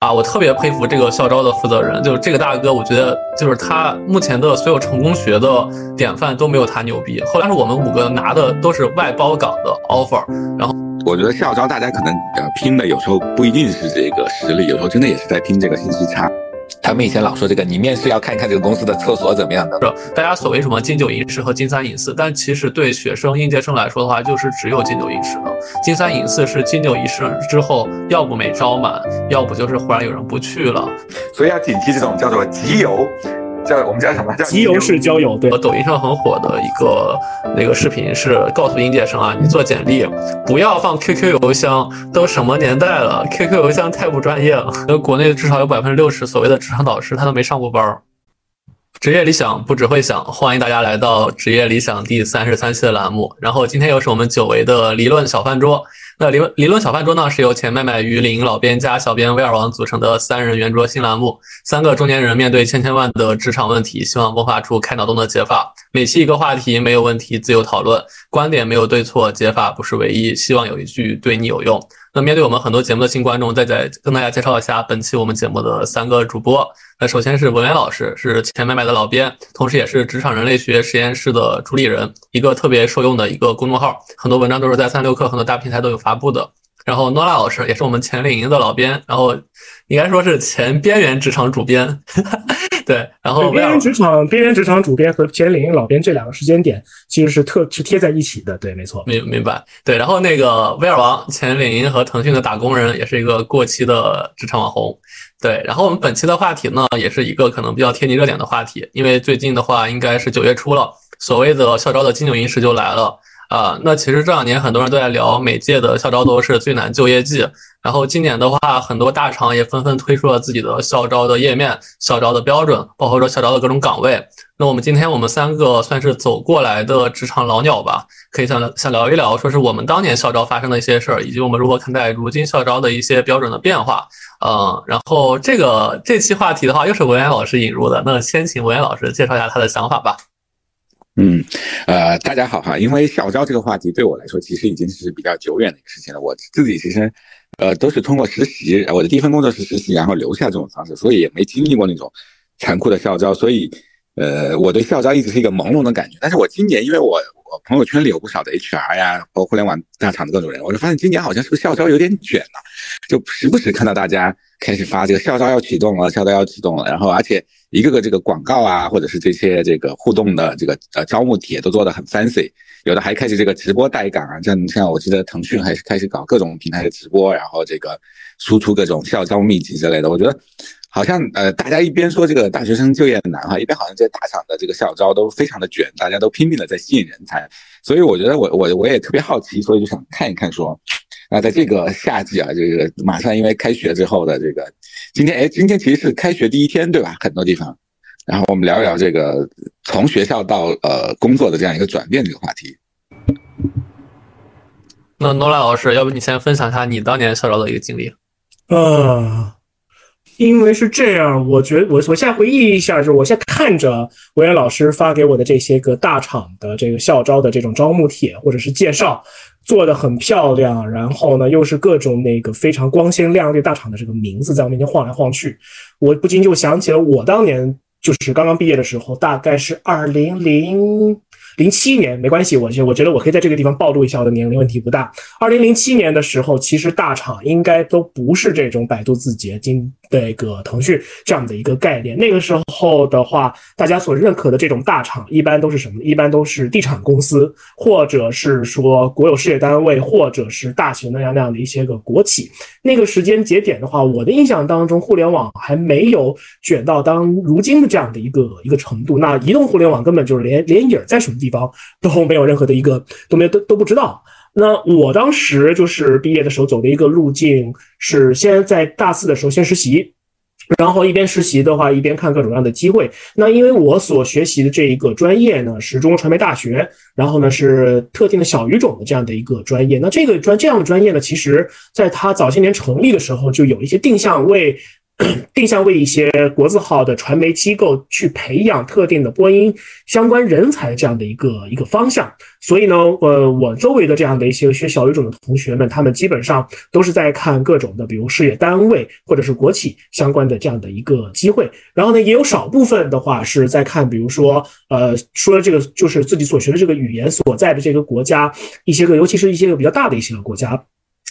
啊，我特别佩服这个校招的负责人，就是这个大哥，我觉得就是他目前的所有成功学的典范都没有他牛逼。后来是我们五个拿的都是外包岗的 offer，然后我觉得校招大家可能呃拼的有时候不一定是这个实力，有时候真的也是在拼这个信息差。他们以前老说这个，你面试要看看这个公司的厕所怎么样的。大家所谓什么金九银十和金三银四，但其实对学生应届生来说的话，就是只有金九银十了。金三银四是金九银十之后，要不没招满，要不就是忽然有人不去了。所以要警惕这种叫做集邮。叫我们叫什么？叫集邮式交友。对，抖音上很火的一个那个视频是告诉应届生啊，你做简历不要放 QQ 邮箱，都什么年代了，QQ 邮箱太不专业了。那国内至少有百分之六十所谓的职场导师，他都没上过班。职业理想不只会想，欢迎大家来到职业理想第三十三期的栏目。然后今天又是我们久违的理论小饭桌。那理论理论小饭桌呢，是由前麦麦鱼鳞老编加小编威尔王组成的三人圆桌新栏目。三个中年人面对千千万的职场问题，希望迸发出开脑洞的解法。每期一个话题，没有问题，自由讨论，观点没有对错，解法不是唯一，希望有一句对你有用。那面对我们很多节目的新观众，再再跟大家介绍一下本期我们节目的三个主播。那首先是文渊老师，是前麦麦的老编，同时也是职场人类学实验室的主理人，一个特别受用的一个公众号，很多文章都是在三六氪很多大平台都有发布的。然后诺拉老师也是我们前领营的老编，然后应该说是前边缘职场主编。对，然后边缘职场边缘职场主编和前领英老编这两个时间点其实是特是贴在一起的。对，没错，明明白。对，然后那个威尔王前领营和腾讯的打工人，也是一个过期的职场网红。对，然后我们本期的话题呢，也是一个可能比较贴近热点的话题，因为最近的话应该是九月初了，所谓的校招的金九银十就来了。啊，那其实这两年很多人都在聊每届的校招都是最难就业季，然后今年的话，很多大厂也纷纷推出了自己的校招的页面、校招的标准，包括说校招的各种岗位。那我们今天我们三个算是走过来的职场老鸟吧，可以想想聊一聊，说是我们当年校招发生的一些事儿，以及我们如何看待如今校招的一些标准的变化。嗯，然后这个这期话题的话，又是文渊老师引入的，那先请文渊老师介绍一下他的想法吧。嗯，呃，大家好哈。因为校招这个话题对我来说，其实已经是比较久远的一个事情了。我自己其实，呃，都是通过实习，我的第一份工作是实习，然后留下这种方式，所以也没经历过那种残酷的校招。所以，呃，我对校招一直是一个朦胧的感觉。但是我今年，因为我我朋友圈里有不少的 HR 呀，包括互联网大厂的各种人，我就发现今年好像是不是校招有点卷了，就时不时看到大家开始发这个校招要启动了，校招要启动了，然后而且。一个个这个广告啊，或者是这些这个互动的这个呃招募帖都做的很 fancy，有的还开始这个直播带岗啊，像像我记得腾讯还是开始搞各种平台的直播，然后这个输出各种校招秘籍之类的。我觉得好像呃大家一边说这个大学生就业难哈，一边好像这些大厂的这个校招都非常的卷，大家都拼命的在吸引人才。所以我觉得我我我也特别好奇，所以就想看一看说。那在这个夏季啊，这个马上因为开学之后的这个，今天哎，今天其实是开学第一天，对吧？很多地方，然后我们聊一聊这个从学校到呃工作的这样一个转变这个话题。那诺拉老师，要不你先分享一下你当年校招的一个经历？啊，因为是这样，我觉得我我现在回忆一下，就是我现在看着文渊老师发给我的这些个大厂的这个校招的这种招募帖或者是介绍。做的很漂亮，然后呢，又是各种那个非常光鲜亮丽大厂的这个名字在我面前晃来晃去，我不禁就想起了我当年就是刚刚毕业的时候，大概是二零零零七年，没关系，我觉我觉得我可以在这个地方暴露一下我的年龄，问题不大。二零零七年的时候，其实大厂应该都不是这种百度字节、今那个腾讯这样的一个概念。那个时候的话，大家所认可的这种大厂，一般都是什么？一般都是地产公司，或者是说国有事业单位，或者是大型那样那样的一些个国企。那个时间节点的话，我的印象当中，互联网还没有卷到当如今的这样的一个一个程度。那移动互联网根本就是连连影在什么地方都没有任何的一个都没有都都不知道。那我当时就是毕业的时候走的一个路径是先在大四的时候先实习，然后一边实习的话一边看各种各样的机会。那因为我所学习的这一个专业呢是中国传媒大学，然后呢是特定的小语种的这样的一个专业。那这个专这样的专业呢，其实在它早些年成立的时候就有一些定向为。定向为一些国字号的传媒机构去培养特定的播音相关人才这样的一个一个方向。所以呢，呃，我周围的这样的一些学小语种的同学们，他们基本上都是在看各种的，比如事业单位或者是国企相关的这样的一个机会。然后呢，也有少部分的话是在看，比如说，呃，说这个就是自己所学的这个语言所在的这个国家一些个，尤其是一些个比较大的一些个国家，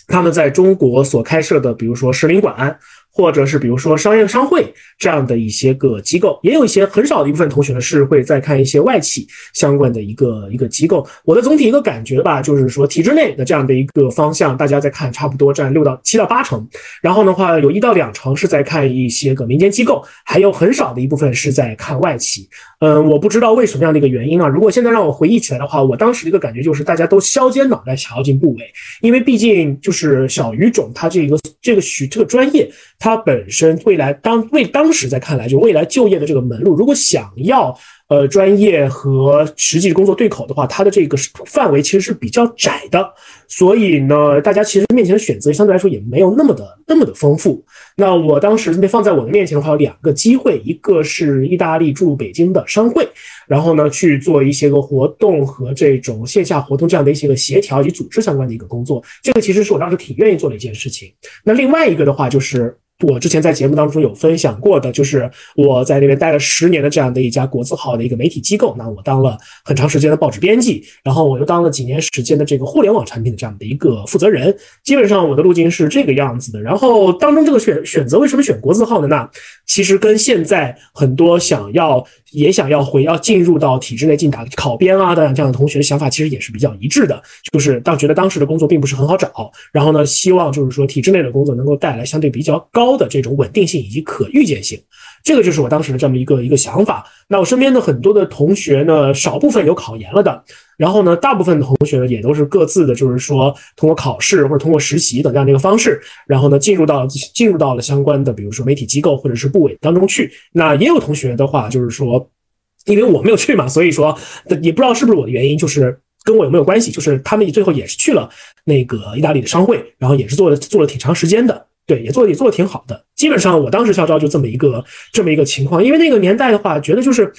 他们在中国所开设的，比如说使领馆。或者是比如说商业商会这样的一些个机构，也有一些很少的一部分同学呢是会在看一些外企相关的一个一个机构。我的总体一个感觉吧，就是说体制内的这样的一个方向，大家在看差不多占六到七到八成，然后的话有一到两成是在看一些个民间机构，还有很少的一部分是在看外企。嗯，我不知道为什么样的一个原因啊。如果现在让我回忆起来的话，我当时的一个感觉就是大家都削尖脑袋想要进部委，因为毕竟就是小语种它这个这个学这个专业。它它本身未来当为当时在看来，就未来就业的这个门路，如果想要呃专业和实际工作对口的话，它的这个范围其实是比较窄的。所以呢，大家其实面前的选择相对来说也没有那么的那么的丰富。那我当时被放在我的面前的话，有两个机会，一个是意大利驻北京的商会，然后呢去做一些个活动和这种线下活动这样的一些个协调以及组织相关的一个工作。这个其实是我当时挺愿意做的一件事情。那另外一个的话就是。我之前在节目当中有分享过的，就是我在那边待了十年的这样的一家国字号的一个媒体机构。那我当了很长时间的报纸编辑，然后我又当了几年时间的这个互联网产品的这样的一个负责人。基本上我的路径是这个样子的。然后当中这个选选择为什么选国字号的呢？其实跟现在很多想要也想要回要进入到体制内进打考编啊的这样的同学的想法，其实也是比较一致的。就是当觉得当时的工作并不是很好找，然后呢，希望就是说体制内的工作能够带来相对比较。高的这种稳定性以及可预见性，这个就是我当时的这么一个一个想法。那我身边的很多的同学呢，少部分有考研了的，然后呢，大部分同学呢也都是各自的，就是说通过考试或者通过实习等这样的一个方式，然后呢进入到进入到了相关的，比如说媒体机构或者是部委当中去。那也有同学的话，就是说，因为我没有去嘛，所以说也不知道是不是我的原因，就是跟我有没有关系，就是他们最后也是去了那个意大利的商会，然后也是做了做了挺长时间的。对，也做也做的挺好的。基本上，我当时校招就这么一个这么一个情况。因为那个年代的话，觉得就是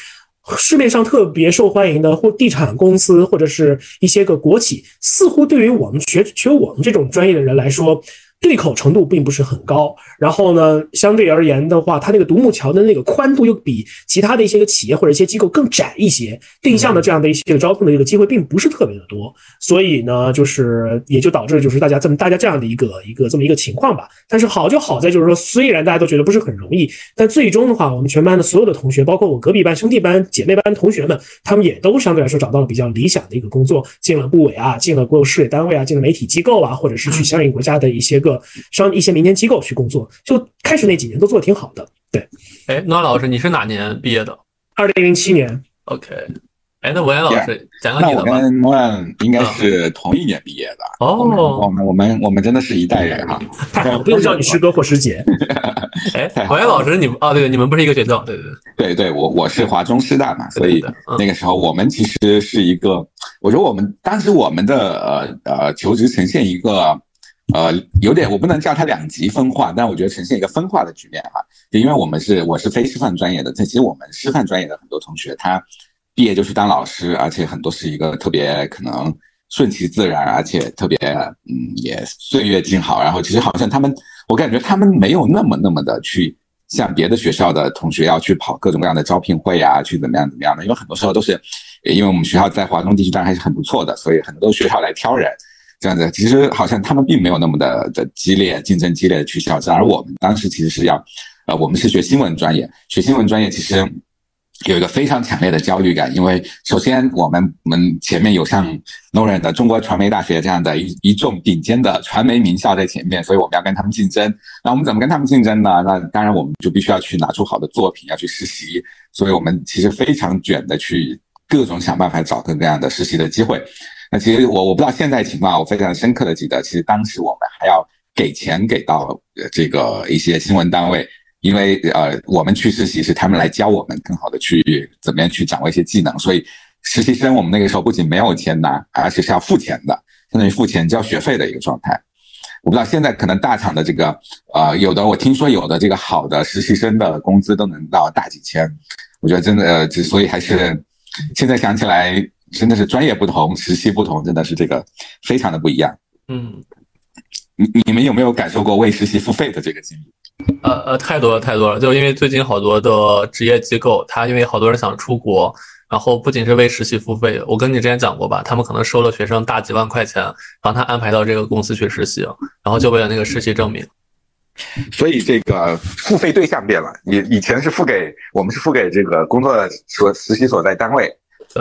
市面上特别受欢迎的或地产公司或者是一些个国企，似乎对于我们学学我们这种专业的人来说。对口程度并不是很高，然后呢，相对而言的话，它那个独木桥的那个宽度又比其他的一些个企业或者一些机构更窄一些，定向的这样的一些个招聘的一个机会并不是特别的多，所以呢，就是也就导致就是大家这么大家这样的一个一个这么一个情况吧。但是好就好在就是说，虽然大家都觉得不是很容易，但最终的话，我们全班的所有的同学，包括我隔壁班兄弟班、姐妹班同学们，他们也都相对来说找到了比较理想的一个工作，进了部委啊，进了国有事业单位啊，进了媒体机构啊，或者是去相应国家的一些个。上一些民间机构去工作，就开始那几年都做的挺好的。对，哎，诺老师，你是哪年毕业的？二零零七年。OK，哎，那文言老师讲讲你的吧。那我跟诺兰应该是同一年毕业的。哦，我们我们我们真的是一代人哈。太好，不用叫你师哥或师姐。哎，文言老师，你们哦，对，你们不是一个学校，对对对。对对，我我是华中师大嘛，所以那个时候我们其实是一个，我觉得我们当时我们的呃呃求职呈现一个。呃，有点我不能叫它两极分化，但我觉得呈现一个分化的局面哈。就因为我们是我是非师范专业的，这其实我们师范专业的很多同学，他毕业就去当老师，而且很多是一个特别可能顺其自然，而且特别嗯也岁月静好。然后其实好像他们，我感觉他们没有那么那么的去像别的学校的同学要去跑各种各样的招聘会啊，去怎么样怎么样的。因为很多时候都是，因为我们学校在华东地区当然还是很不错的，所以很多学校来挑人。这样子，其实好像他们并没有那么的的激烈，竞争激烈的去校招，而我们当时其实是要，呃，我们是学新闻专业，学新闻专业其实有一个非常强烈的焦虑感，因为首先我们我们前面有像 Noren 的中国传媒大学这样的一一众顶尖的传媒名校在前面，所以我们要跟他们竞争。那我们怎么跟他们竞争呢？那当然我们就必须要去拿出好的作品，要去实习，所以我们其实非常卷的去各种想办法找各种各样的实习的机会。那其实我我不知道现在情况，我非常深刻的记得，其实当时我们还要给钱给到这个一些新闻单位，因为呃我们去实习是他们来教我们更好的去怎么样去掌握一些技能，所以实习生我们那个时候不仅没有钱拿，而且是要付钱的，相当于付钱交学费的一个状态。我不知道现在可能大厂的这个呃，有的我听说有的这个好的实习生的工资都能到大几千，我觉得真的，呃，所以还是现在想起来真的是专业不同，实习不同，真的是这个非常的不一样。嗯，你你们有没有感受过为实习付费的这个经历？呃呃，太多了太多了，就因为最近好多的职业机构，他因为好多人想出国。然后不仅是为实习付费，我跟你之前讲过吧，他们可能收了学生大几万块钱，帮他安排到这个公司去实习，然后就为了那个实习证明。所以这个付费对象变了，以以前是付给我们是付给这个工作所实习所在单位，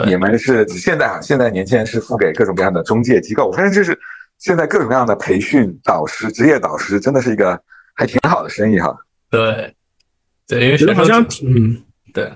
你们是现在啊，现在年轻人是付给各种各样的中介机构。我发现就是现在各种各样的培训导师、职业导师，真的是一个还挺好的生意哈。对，对，因为学生嗯，对。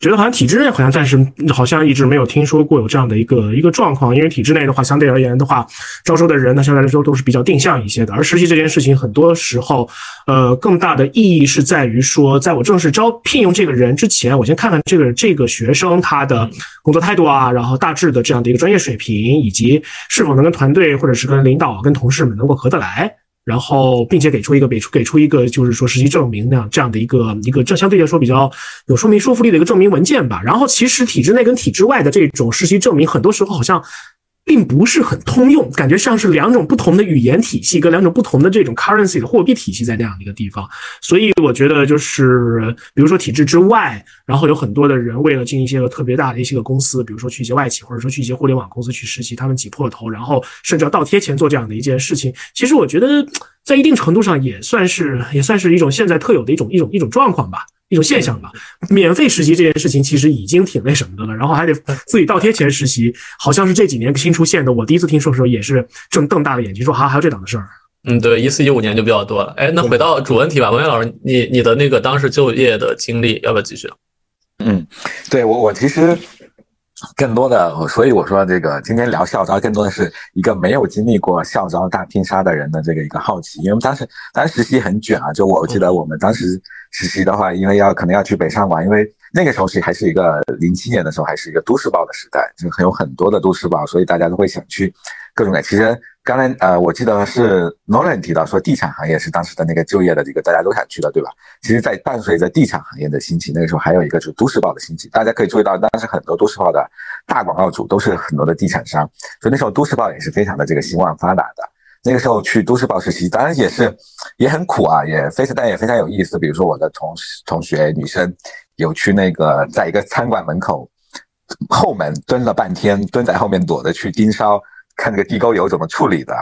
觉得好像体制内好像暂时好像一直没有听说过有这样的一个一个状况，因为体制内的话，相对而言的话，招收的人呢，相对来说都是比较定向一些的。而实习这件事情，很多时候，呃，更大的意义是在于说，在我正式招聘用这个人之前，我先看看这个这个学生他的工作态度啊，然后大致的这样的一个专业水平，以及是否能跟团队或者是跟领导、跟同事们能够合得来。然后，并且给出一个给出给出一个就是说实习证明那样这样的一个一个这相对来说比较有说明说服力的一个证明文件吧。然后，其实体制内跟体制外的这种实习证明，很多时候好像。并不是很通用，感觉像是两种不同的语言体系，跟两种不同的这种 currency 的货币体系在那样的一个地方。所以我觉得就是，比如说体制之外，然后有很多的人为了进一些个特别大的一些个公司，比如说去一些外企，或者说去一些互联网公司去实习，他们挤破了头，然后甚至要倒贴钱做这样的一件事情。其实我觉得在一定程度上也算是也算是一种现在特有的一种一种一种状况吧。一种现象吧，免费实习这件事情其实已经挺那什么的了，然后还得自己倒贴钱实习，好像是这几年新出现的。我第一次听说的时候也是正瞪大了眼睛说，哈还有这档子事儿。嗯，对，一四一五年就比较多了。哎，那回到主问题吧，文渊老师，你你的那个当时就业的经历要不要继续？嗯，对我我其实。更多的，所以我说这个今天聊校招，更多的是一个没有经历过校招大拼杀的人的这个一个好奇。因为当时当时实习很卷啊，就我记得我们当时实习的话，因为要可能要去北上广，因为那个时候是还是一个零七年的时候，还是一个都市报的时代，就是很有很多的都市报，所以大家都会想去各种的。其实。刚才呃，我记得是 Nolan 提到说，地产行业是当时的那个就业的这个大家都想去的，对吧？其实，在伴随着地产行业的兴起，那个时候还有一个就是都市报的兴起。大家可以注意到，当时很多都市报的大广告主都是很多的地产商，所以那时候都市报也是非常的这个兴旺发达的。那个时候去都市报实习，当然也是也很苦啊，也非常但也非常有意思。比如说我的同同学女生有去那个在一个餐馆门口后门蹲了半天，蹲在后面躲着去盯梢。看那个地沟油怎么处理的，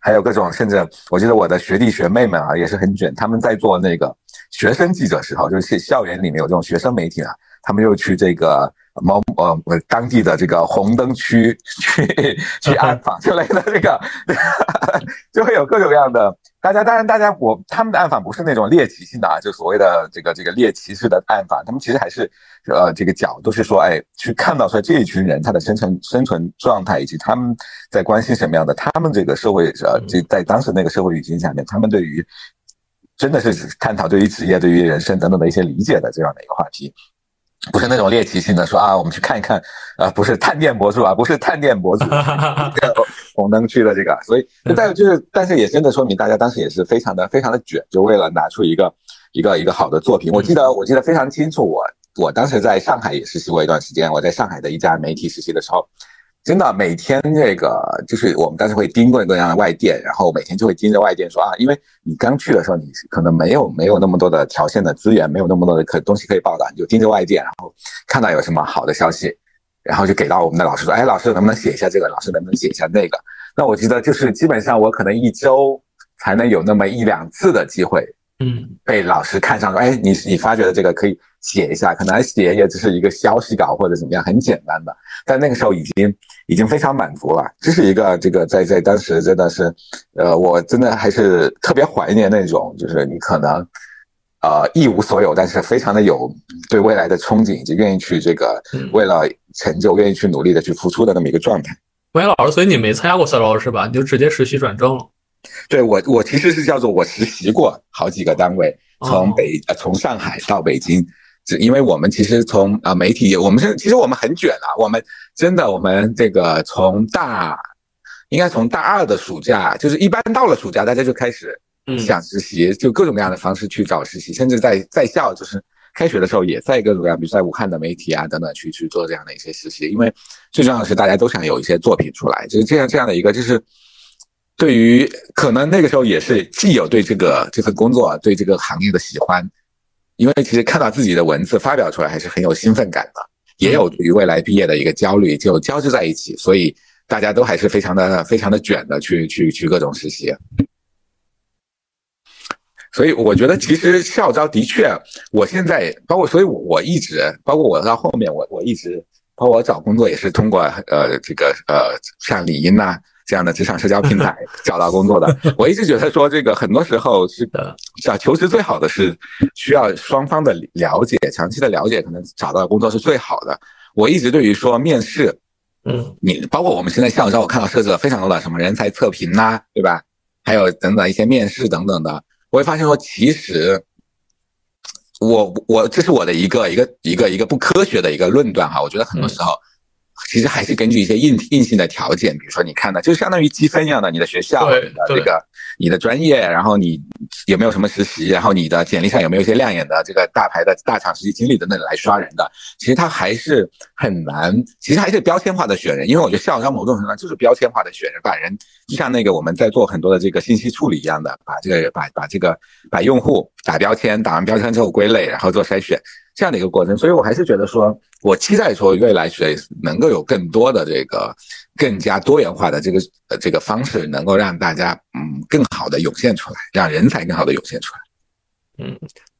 还有各种，甚至我记得我的学弟学妹们啊也是很卷，他们在做那个学生记者时候，就是校园里面有这种学生媒体啊，他们又去这个。某呃，当地的这个红灯区 去去暗访之类的，这个 就会有各种各样的。大家当然，大家我他们的暗访不是那种猎奇性的啊，就所谓的这个这个猎奇式的暗访，他们其实还是呃这个角度是说，哎，去看到说这一群人他的生存生存状态，以及他们在关心什么样的，他们这个社会呃这在当时那个社会语境下面，他们对于真的是探讨对于职业、对于人生等等的一些理解的这样的一个话题。不是那种猎奇性的，说啊，我们去看一看，啊，不是探店博主啊，不是探店博主，红灯区的这个，所以，但就是，但是也真的说明大家当时也是非常的、非常的卷，就为了拿出一个一个一个好的作品。我记得，我记得非常清楚，我我当时在上海也实习过一段时间，我在上海的一家媒体实习的时候。真的每天这个就是我们当时会盯各种各样的外电，然后每天就会盯着外电说啊，因为你刚去的时候你可能没有没有那么多的条线的资源，没有那么多的可东西可以报道，你就盯着外电，然后看到有什么好的消息，然后就给到我们的老师说，哎，老师能不能写一下这个？老师能不能写一下那个？那我记得就是基本上我可能一周才能有那么一两次的机会，嗯，被老师看上说，哎，你你发觉的这个可以。写一下，可能写也只是一个消息稿或者怎么样，很简单的。但那个时候已经已经非常满足了。这是一个这个在在当时真的是，呃，我真的还是特别怀念那种，就是你可能，呃，一无所有，但是非常的有对未来的憧憬，以及愿意去这个为了成就，愿意去努力的去付出的那么一个状态。喂，老师，所以你没参加过校招是吧？你就直接实习转正了？对我，我其实是叫做我实习过好几个单位，从北呃从上海到北京。是因为我们其实从啊媒体，我们是其实我们很卷啊，我们真的我们这个从大应该从大二的暑假，就是一般到了暑假，大家就开始想实习，就各种各样的方式去找实习，甚至在在校，就是开学的时候也在各种各样，比如在武汉的媒体啊等等去去做这样的一些实习，因为最重要的是大家都想有一些作品出来，就是这样这样的一个，就是对于可能那个时候也是既有对这个这份工作对这个行业的喜欢，因为其实看到自己的文字发表出来还是很有兴奋感的，也有对于未来毕业的一个焦虑，就交织在一起，所以。大家都还是非常的、非常的卷的，去去去各种实习。所以我觉得，其实校招的确，我现在包括，所以我一直包括我到后面，我我一直包括我找工作也是通过呃这个呃像李英呐这样的职场社交平台 找到工作的。我一直觉得说，这个很多时候是找求职最好的是需要双方的了解，长期的了解，可能找到工作是最好的。我一直对于说面试。嗯，你包括我们现在校招，我看到设置了非常多的什么人才测评呐，对吧？还有等等一些面试等等的，我会发现说，其实我我这是我的一个一个一个一个不科学的一个论断哈。我觉得很多时候，其实还是根据一些硬硬性的条件，比如说你看的，就相当于积分一样的，你的学校你的这个。你的专业，然后你有没有什么实习，然后你的简历上有没有一些亮眼的这个大牌的大厂实习经历等等来刷人的？其实它还是很难，其实还是标签化的选人，因为我觉得校招某种程度上就是标签化的选人，把人就像那个我们在做很多的这个信息处理一样的，把这个把把这个把用户打标签，打完标签之后归类，然后做筛选这样的一个过程。所以我还是觉得说，我期待说未来学能够有更多的这个。更加多元化的这个这个方式，能够让大家嗯更好的涌现出来，让人才更好的涌现出来。嗯，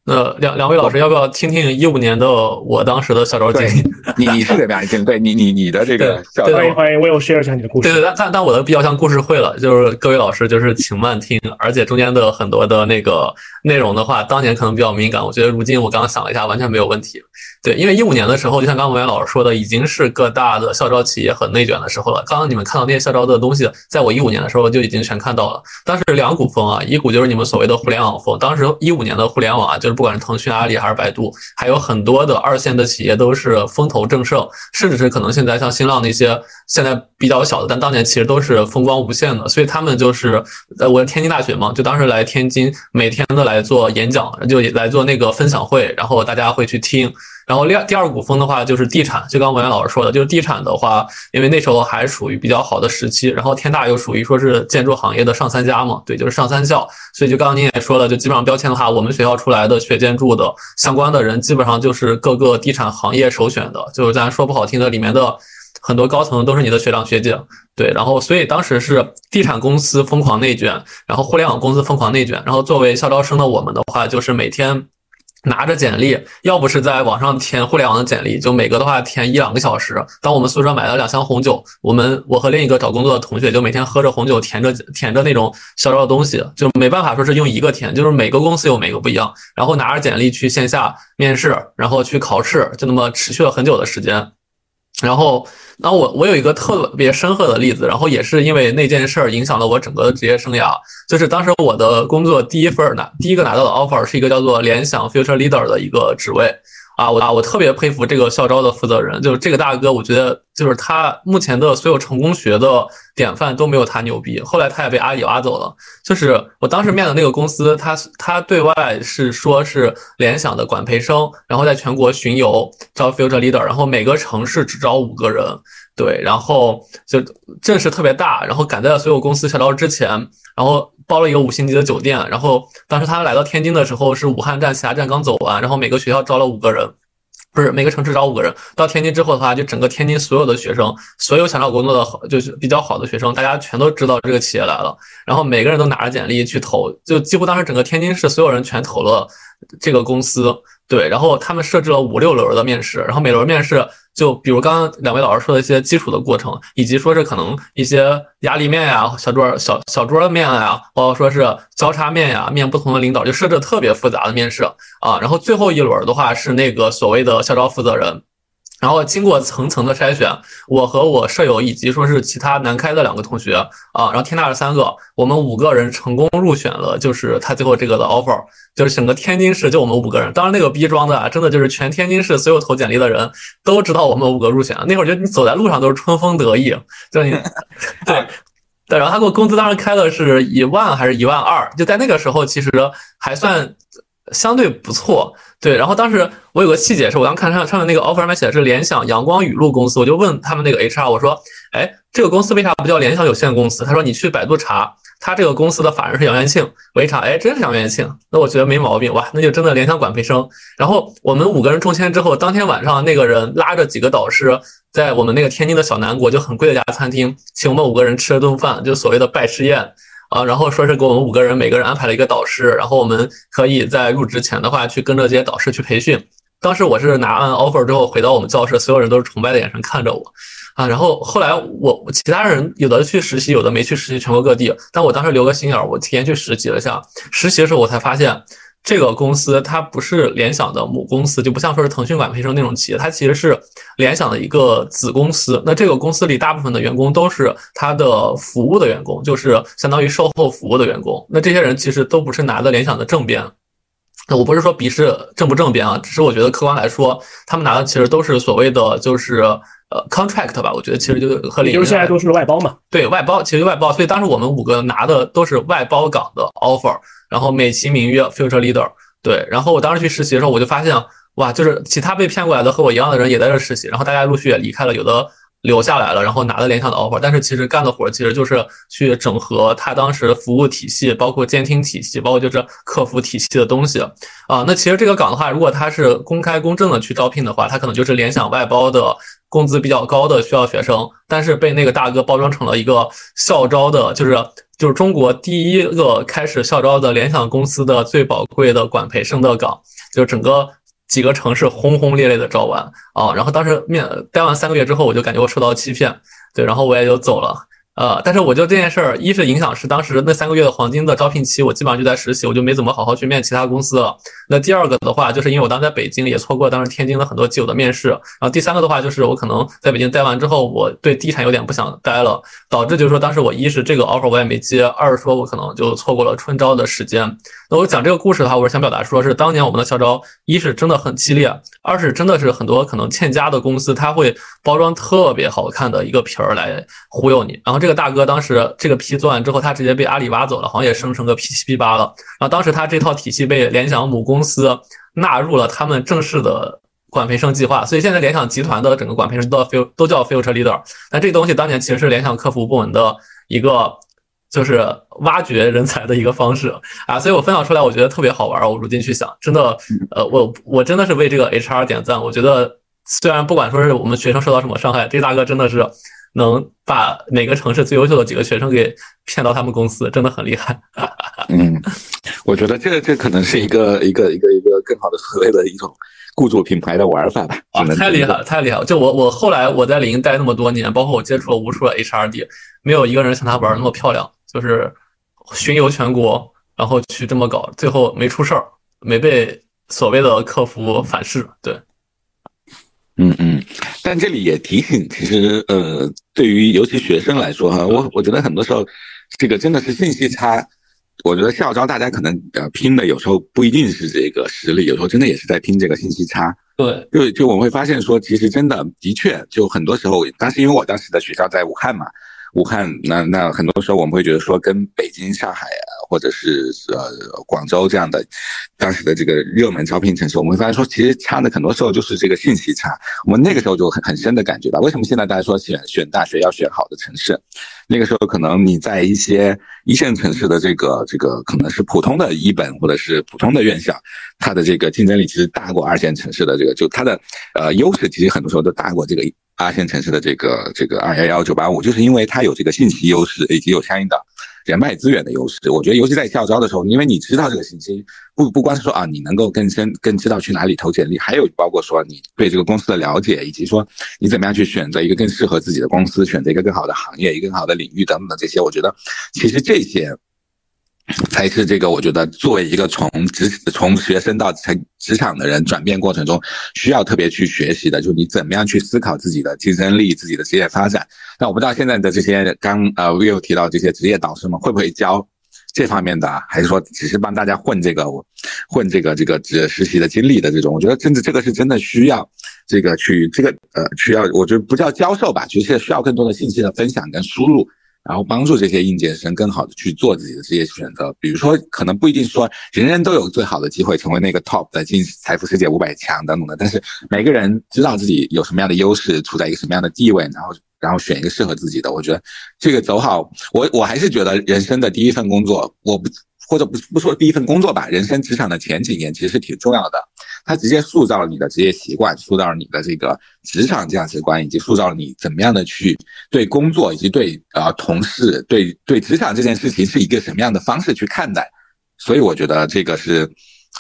那两两位老师要不要听听一五年的我当时的校招经历？你你是怎么样经历？对你你你的这个校招，欢迎欢迎，我有 share 一下你的故事。对对，但但我的比较像故事会了，就是各位老师就是请慢听，而且中间的很多的那个内容的话，当年可能比较敏感，我觉得如今我刚刚想了一下，完全没有问题。对，因为一五年的时候，就像刚刚文渊老师说的，已经是各大的校招企业很内卷的时候了。刚刚你们看到那些校招的东西，在我一五年的时候就已经全看到了。当时两股风啊，一股就是你们所谓的互联网风。当时一五年的互联网啊，就是不管是腾讯、阿里还是百度，还有很多的二线的企业都是风头正盛，甚至是可能现在像新浪那些现在比较小的，但当年其实都是风光无限的。所以他们就是呃我天津大学嘛，就当时来天津，每天都来做演讲，就来做那个分享会，然后大家会去听。然后第二第二股风的话就是地产，就刚文渊老师说的，就是地产的话，因为那时候还属于比较好的时期，然后天大又属于说是建筑行业的上三家嘛，对，就是上三校，所以就刚刚您也说了，就基本上标签的话，我们学校出来的学建筑的相关的人，基本上就是各个地产行业首选的，就是咱说不好听的，里面的很多高层都是你的学长学姐，对，然后所以当时是地产公司疯狂内卷，然后互联网公司疯狂内卷，然后作为校招生的我们的话，就是每天。拿着简历，要不是在网上填互联网的简历，就每个的话填一两个小时。当我们宿舍买了两箱红酒，我们我和另一个找工作的同学就每天喝着红酒，填着填着那种小招的东西，就没办法说是用一个填，就是每个公司有每个不一样。然后拿着简历去线下面试，然后去考试，就那么持续了很久的时间。然后。那我我有一个特别深刻的例子，然后也是因为那件事儿影响了我整个的职业生涯。就是当时我的工作第一份拿第一个拿到的 offer 是一个叫做联想 Future Leader 的一个职位。啊，我啊，我特别佩服这个校招的负责人，就是这个大哥，我觉得就是他目前的所有成功学的典范都没有他牛逼。后来他也被阿里挖走了。就是我当时面的那个公司，他他对外是说是联想的管培生，然后在全国巡游招 future leader，然后每个城市只招五个人，对，然后就阵势特别大，然后赶在所有公司校招之前，然后。包了一个五星级的酒店，然后当时他来到天津的时候是武汉站、其他站刚走完，然后每个学校招了五个人，不是每个城市招五个人。到天津之后的话，就整个天津所有的学生，所有想找工作的就是比较好的学生，大家全都知道这个企业来了，然后每个人都拿着简历去投，就几乎当时整个天津市所有人全投了这个公司。对，然后他们设置了五六轮的面试，然后每轮面试。就比如刚刚两位老师说的一些基础的过程，以及说是可能一些压力面呀、小桌小小桌的面呀，包括说是交叉面呀，面不同的领导，就设置特别复杂的面试啊。然后最后一轮的话是那个所谓的校招负责人。然后经过层层的筛选，我和我舍友以及说是其他南开的两个同学啊，然后天大的三个，我们五个人成功入选了，就是他最后这个的 offer，就是整个天津市就我们五个人。当然那个逼装的啊，真的就是全天津市所有投简历的人都知道我们五个入选。那会儿就你走在路上都是春风得意，就你 对。对，然后他给我工资当时开的是一万还是一万二，就在那个时候其实还算相对不错。对，然后当时我有个细节是，我刚看上上面那个 offer 上面写的是联想阳光雨露公司，我就问他们那个 HR，我说，哎，这个公司为啥不叫联想有限公司？他说你去百度查。他这个公司的法人是杨元庆，我一查，哎，真是杨元庆，那我觉得没毛病，哇，那就真的联想管培生。然后我们五个人中签之后，当天晚上那个人拉着几个导师，在我们那个天津的小南国就很贵的一家餐厅，请我们五个人吃了顿饭，就所谓的拜师宴啊。然后说是给我们五个人每个人安排了一个导师，然后我们可以在入职前的话去跟着这些导师去培训。当时我是拿完 offer 之后回到我们教室，所有人都是崇拜的眼神看着我。啊，然后后来我其他人有的去实习，有的没去实习，全国各地。但我当时留个心眼儿，我提前去实习了一下。实习的时候，我才发现这个公司它不是联想的母公司，就不像说是腾讯管培生那种企业，它其实是联想的一个子公司。那这个公司里大部分的员工都是它的服务的员工，就是相当于售后服务的员工。那这些人其实都不是拿的联想的正编。那我不是说鄙视正不正编啊，只是我觉得客观来说，他们拿的其实都是所谓的就是。呃，contract 吧，我觉得其实就和领，就是现在都是外包嘛。对外包，其实外包，所以当时我们五个拿的都是外包岗的 offer，然后美其名曰 future leader。对，然后我当时去实习的时候，我就发现，哇，就是其他被骗过来的和我一样的人也在这实习，然后大家陆续也离开了，有的。留下来了，然后拿了联想的 offer，但是其实干的活其实就是去整合他当时服务体系，包括监听体系，包括就是客服体系的东西啊。那其实这个岗的话，如果他是公开公正的去招聘的话，他可能就是联想外包的工资比较高的需要学生，但是被那个大哥包装成了一个校招的，就是就是中国第一个开始校招的联想公司的最宝贵的管培生的岗，就整个。几个城市轰轰烈烈的招完啊，然后当时面待完三个月之后，我就感觉我受到欺骗，对，然后我也就走了。呃，但是我就这件事儿，一是影响是当时那三个月的黄金的招聘期，我基本上就在实习，我就没怎么好好去面其他公司了。那第二个的话，就是因为我当时在北京也错过当时天津的很多基友的面试。然后第三个的话，就是我可能在北京待完之后，我对地产有点不想待了，导致就是说当时我一是这个 offer 我也没接，二是说我可能就错过了春招的时间。那我讲这个故事的话，我是想表达说是当年我们的校招，一是真的很激烈，二是真的是很多可能欠家的公司，他会包装特别好看的一个皮儿来忽悠你，然后这个大哥当时这个批做完之后，他直接被阿里挖走了，好像也生成个 P 七 P 八了。然后当时他这套体系被联想母公司纳入了他们正式的管培生计划，所以现在联想集团的整个管培生都叫都叫 Future Leader。但这东西当年其实是联想客服部门的一个就是挖掘人才的一个方式啊，所以我分享出来，我觉得特别好玩。我如今去想，真的，呃，我我真的是为这个 HR 点赞。我觉得虽然不管说是我们学生受到什么伤害，这大哥真的是。能把每个城市最优秀的几个学生给骗到他们公司，真的很厉害。嗯，我觉得这这可能是一个一个一个一个更好的所谓的一种雇主品牌的玩法吧。啊，太厉害了，太厉害了！就我我后来我在领英待那么多年，包括我接触了无数的 HRD，没有一个人像他玩那么漂亮，就是巡游全国，然后去这么搞，最后没出事儿，没被所谓的客服反噬。对。嗯嗯，但这里也提醒，其实呃，对于尤其学生来说哈，我我觉得很多时候，这个真的是信息差。我觉得校招大家可能呃拼的有时候不一定是这个实力，有时候真的也是在拼这个信息差。对，就就我们会发现说，其实真的的确，就很多时候，当时因为我当时的学校在武汉嘛。武汉，那那很多时候我们会觉得说，跟北京、上海啊，或者是呃广州这样的当时的这个热门招聘城市，我们会发现说，其实差的很多时候就是这个信息差。我们那个时候就很很深的感觉到，为什么现在大家说选选大学要选好的城市？那个时候可能你在一些一线城市的这个这个可能是普通的一本或者是普通的院校，它的这个竞争力其实大过二线城市的这个，就它的呃优势其实很多时候都大过这个。二线城市的这个这个二幺幺九八五，就是因为它有这个信息优势，以及有相应的人脉资源的优势。我觉得，尤其在校招的时候，因为你知道这个信息，不不光是说啊，你能够更深更知道去哪里投简历，还有包括说你对这个公司的了解，以及说你怎么样去选择一个更适合自己的公司，选择一个更好的行业，一个更好的领域等等的这些，我觉得其实这些。才是这个，我觉得作为一个从职从学生到成职场的人转变过程中，需要特别去学习的，就是你怎么样去思考自己的竞争力、自己的职业发展。那我不知道现在的这些刚呃 Will 提到这些职业导师们会不会教这方面的，还是说只是帮大家混这个混这个这个职实习的经历的这种？我觉得真的这个是真的需要这个去这个呃需要，我觉得不叫教授吧，就是需要更多的信息的分享跟输入。然后帮助这些应届生更好的去做自己的职业选择。比如说，可能不一定说人人都有最好的机会成为那个 top 的进财富世界五百强等等的，但是每个人知道自己有什么样的优势，处在一个什么样的地位，然后然后选一个适合自己的。我觉得这个走好，我我还是觉得人生的第一份工作，我不或者不不说第一份工作吧，人生职场的前几年其实是挺重要的。它直接塑造了你的职业习惯，塑造了你的这个职场价值观，以及塑造了你怎么样的去对工作以及对呃同事、对对职场这件事情是一个什么样的方式去看待。所以我觉得这个是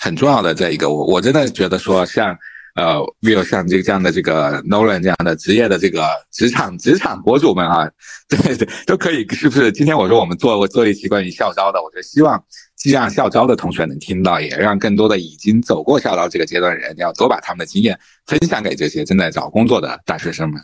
很重要的。这一个，我我真的觉得说，像呃，Will 像这这样的这个 Nolan 这样的职业的这个职场职场博主们啊，对 对，都可以是不是？今天我说我们做做一期关于校招的，我觉得希望。让校招的同学能听到，也让更多的已经走过校招这个阶段的人，要多把他们的经验分享给这些正在找工作的大学生们。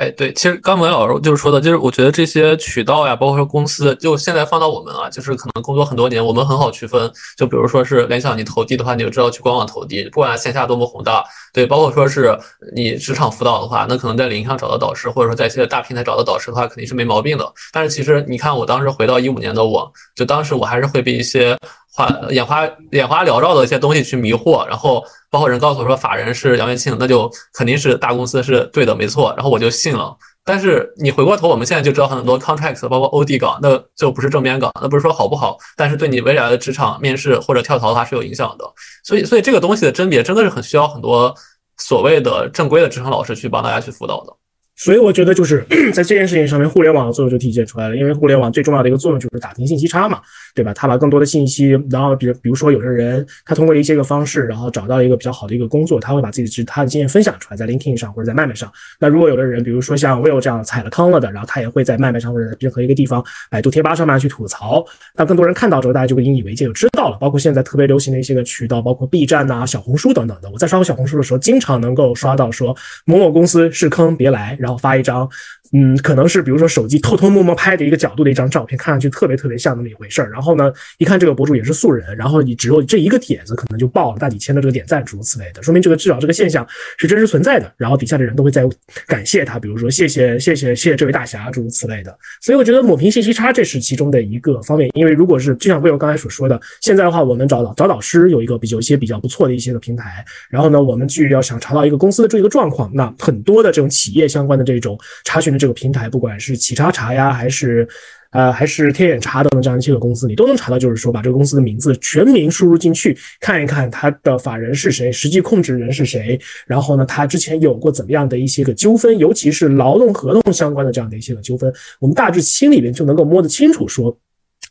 哎，对，其实刚文老师就是说的，就是我觉得这些渠道呀，包括说公司，就现在放到我们啊，就是可能工作很多年，我们很好区分。就比如说是联想，你投递的话，你就知道去官网投递，不管线下多么宏大。对，包括说是你职场辅导的话，那可能在领英上找到导师，或者说在一些大平台找到导师的话，肯定是没毛病的。但是其实你看，我当时回到一五年的我，就当时我还是会被一些花眼花眼花缭绕的一些东西去迷惑，然后包括人告诉我说法人是杨元庆，那就肯定是大公司是对的，没错，然后我就信了。但是你回过头，我们现在就知道很多 contracts，包括 OD 岗，那就不是正编岗，那不是说好不好，但是对你未来的职场面试或者跳槽的话是有影响的。所以，所以这个东西的甄别真的是很需要很多所谓的正规的职场老师去帮大家去辅导的。所以我觉得就是 在这件事情上面，互联网的作用就体现出来了。因为互联网最重要的一个作用就是打听信息差嘛，对吧？他把更多的信息，然后比如比如说有的人他通过一些个方式，然后找到一个比较好的一个工作，他会把自己的他的经验分享出来，在 LinkedIn 上或者在麦麦上。那如果有的人，比如说像 Will 这样踩了坑了的，然后他也会在麦麦上或者任何一个地方，百度贴吧上面去吐槽。那更多人看到之后，大家就会引以为戒，就知道了。包括现在特别流行的一些个渠道，包括 B 站呐、小红书等等的。我在刷小红书的时候，经常能够刷到说某某公司是坑，别来，然后发一张。嗯，可能是比如说手机偷偷摸摸拍的一个角度的一张照片，看上去特别特别像那么一回事儿。然后呢，一看这个博主也是素人，然后你只有这一个帖子，可能就爆了大几千的这个点赞，诸如此类的，说明这个至少这个现象是真实存在的。然后底下的人都会在感谢他，比如说谢谢谢谢谢谢这位大侠，诸如此类的。所以我觉得抹平信息差这是其中的一个方面。因为如果是就像魏友刚才所说的，现在的话我们找导找导师有一个比较一些比较不错的一些个平台，然后呢，我们去要想查到一个公司的这个状况，那很多的这种企业相关的这种查询的这个平台，不管是企查查呀，还是，呃，还是天眼查等等这样一些个公司，你都能查到，就是说把这个公司的名字全名输入进去，看一看它的法人是谁，实际控制人是谁，然后呢，他之前有过怎么样的一些个纠纷，尤其是劳动合同相关的这样的一些个纠纷，我们大致心里面就能够摸得清楚，说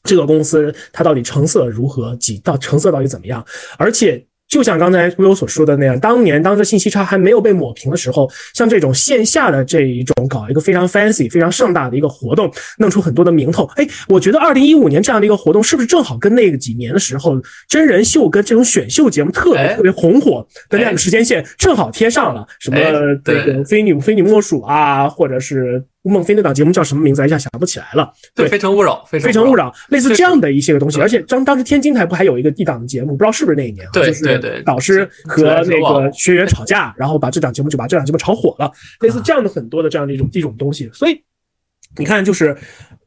这个公司它到底成色如何，几到成色到底怎么样，而且。就像刚才 Will 所说的那样，当年当这信息差还没有被抹平的时候，像这种线下的这一种搞一个非常 fancy、非常盛大的一个活动，弄出很多的名头。哎，我觉得二零一五年这样的一个活动，是不是正好跟那个几年的时候真人秀跟这种选秀节目特别特别红火的那个时间线正好贴上了？什么这个非你非你莫属啊，或者是。孟非那档节目叫什么名字？一下想不起来了。对，非诚勿扰，非诚勿扰，类似这样的一些个东西。而且当当时天津台不还有一个一档的节目？不知道是不是那一年？对对对，导师和那个学员吵架，然后把这档节目就把这档节目炒火了。类似这样的很多的这样的一种一种东西。所以你看，就是。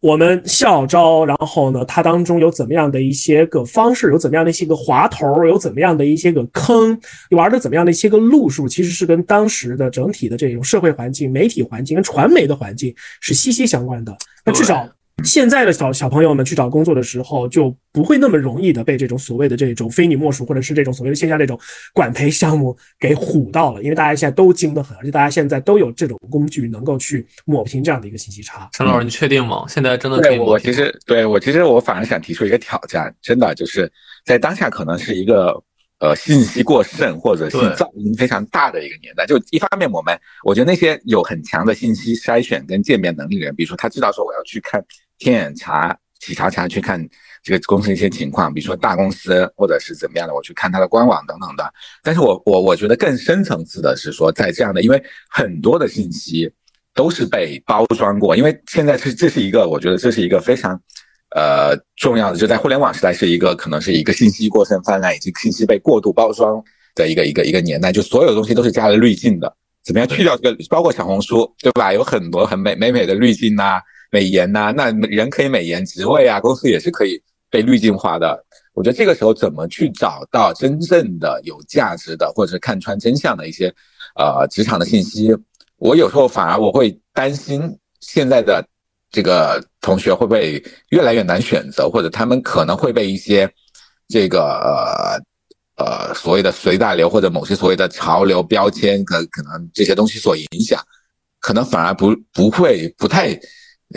我们校招，然后呢，它当中有怎么样的一些个方式，有怎么样的一些个滑头，有怎么样的一些个坑，玩的怎么样的一些个路数，其实是跟当时的整体的这种社会环境、媒体环境跟传媒的环境是息息相关的。那至少。现在的小小朋友们去找工作的时候，就不会那么容易的被这种所谓的这种非你莫属，或者是这种所谓的线下这种管培项目给唬到了。因为大家现在都精得很，而且大家现在都有这种工具能够去抹平这样的一个信息差。陈老师，你确定吗？现在真的可以？我其实对我其实我反而想提出一个挑战，真的就是在当下可能是一个。呃，信息过剩或者是噪音非常大的一个年代，就一方面我们，我觉得那些有很强的信息筛选跟鉴别能力的人，比如说他知道说我要去看天眼查、企查查去看这个公司一些情况，比如说大公司或者是怎么样的，我去看它的官网等等的。但是我我我觉得更深层次的是说，在这样的，因为很多的信息都是被包装过，因为现在是这是一个，我觉得这是一个非常。呃，重要的就在互联网时代，是一个可能是一个信息过剩泛滥以及信息被过度包装的一个一个一个年代，就所有东西都是加了滤镜的。怎么样去掉这个，包括小红书，对吧？有很多很美美美的滤镜呐、美颜呐，那人可以美颜，职位啊，公司也是可以被滤镜化的。我觉得这个时候怎么去找到真正的有价值的，或者是看穿真相的一些呃职场的信息，我有时候反而我会担心现在的这个同学会不会越来越难选择，或者他们可能会被一些这个呃。呃，所谓的随大流或者某些所谓的潮流标签，可可能这些东西所影响，可能反而不不会不太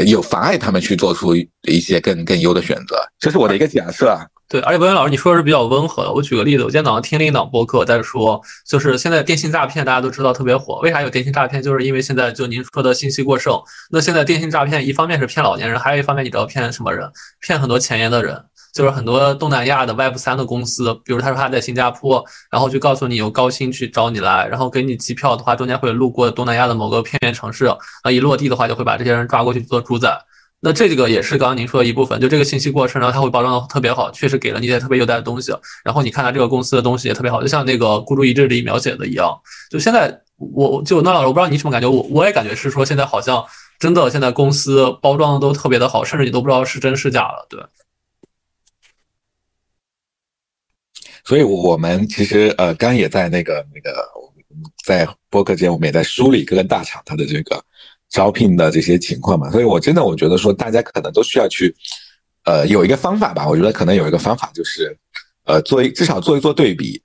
有妨碍他们去做出一些更更优的选择，这是我的一个假设。对，而且文渊老师你说的是比较温和的。我举个例子，我今天早上听了一档播客在说，就是现在电信诈骗大家都知道特别火，为啥有电信诈骗？就是因为现在就您说的信息过剩。那现在电信诈骗一方面是骗老年人，还有一方面你知道骗什么人？骗很多前沿的人。就是很多东南亚的 Web 三的公司，比如他说他在新加坡，然后就告诉你有高薪去找你来，然后给你机票的话，中间会路过东南亚的某个偏远城市，那一落地的话就会把这些人抓过去做主宰。那这个也是刚刚您说的一部分，就这个信息过程，然后他会包装的特别好，确实给了你一些特别优待的东西。然后你看他这个公司的东西也特别好，就像那个孤注一掷里描写的一样。就现在我就那老师，我不知道你什么感觉，我我也感觉是说现在好像真的现在公司包装的都特别的好，甚至你都不知道是真是假了，对。所以，我们其实呃，刚也在那个那个，在播客间，我们也在梳理各个大厂它的这个招聘的这些情况嘛。所以我真的我觉得说，大家可能都需要去，呃，有一个方法吧。我觉得可能有一个方法就是，呃，做一至少做一做对比。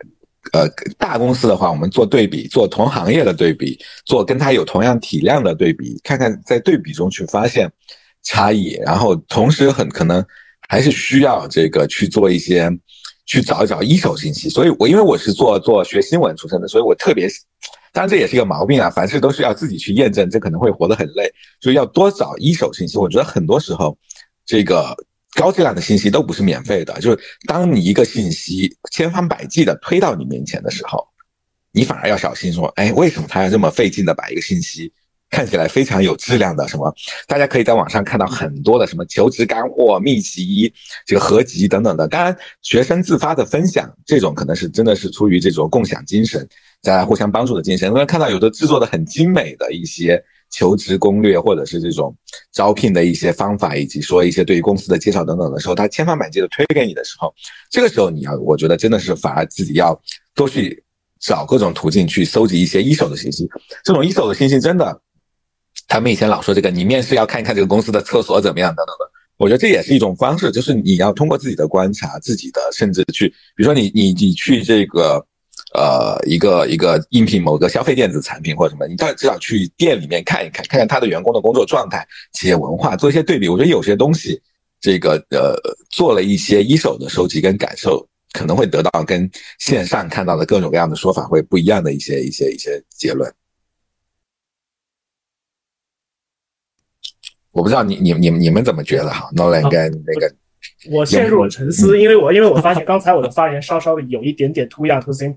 呃，大公司的话，我们做对比，做同行业的对比，做跟它有同样体量的对比，看看在对比中去发现差异。然后同时很可能还是需要这个去做一些。去找一找一手信息，所以我因为我是做做学新闻出身的，所以我特别，当然这也是一个毛病啊，凡事都是要自己去验证，这可能会活得很累，所以要多找一手信息。我觉得很多时候，这个高质量的信息都不是免费的，就是当你一个信息千方百计的推到你面前的时候，你反而要小心说，哎，为什么他要这么费劲的把一个信息？看起来非常有质量的什么，大家可以在网上看到很多的什么求职干货秘籍、这个合集等等的。当然，学生自发的分享这种可能是真的是出于这种共享精神，在互相帮助的精神。因为看到有的制作的很精美的一些求职攻略，或者是这种招聘的一些方法，以及说一些对于公司的介绍等等的时候，他千方百计的推给你的时候，这个时候你要，我觉得真的是反而自己要多去找各种途径去搜集一些一手的信息。这种一手的信息真的。他们以前老说这个，你面试要看一看这个公司的厕所怎么样等等的。我觉得这也是一种方式，就是你要通过自己的观察，自己的甚至去，比如说你你你去这个，呃，一个一个应聘某个消费电子产品或者什么，你到至少去店里面看一看，看看他的员工的工作状态、企业文化，做一些对比。我觉得有些东西，这个呃，做了一些一手的收集跟感受，可能会得到跟线上看到的各种各样的说法会不一样的一些一些一些结论。我不知道你你你你们怎么觉得哈？Nolan 跟那个，我陷入了沉思，因为我因为我发现刚才我的发言稍稍的有一点点 too young too simple，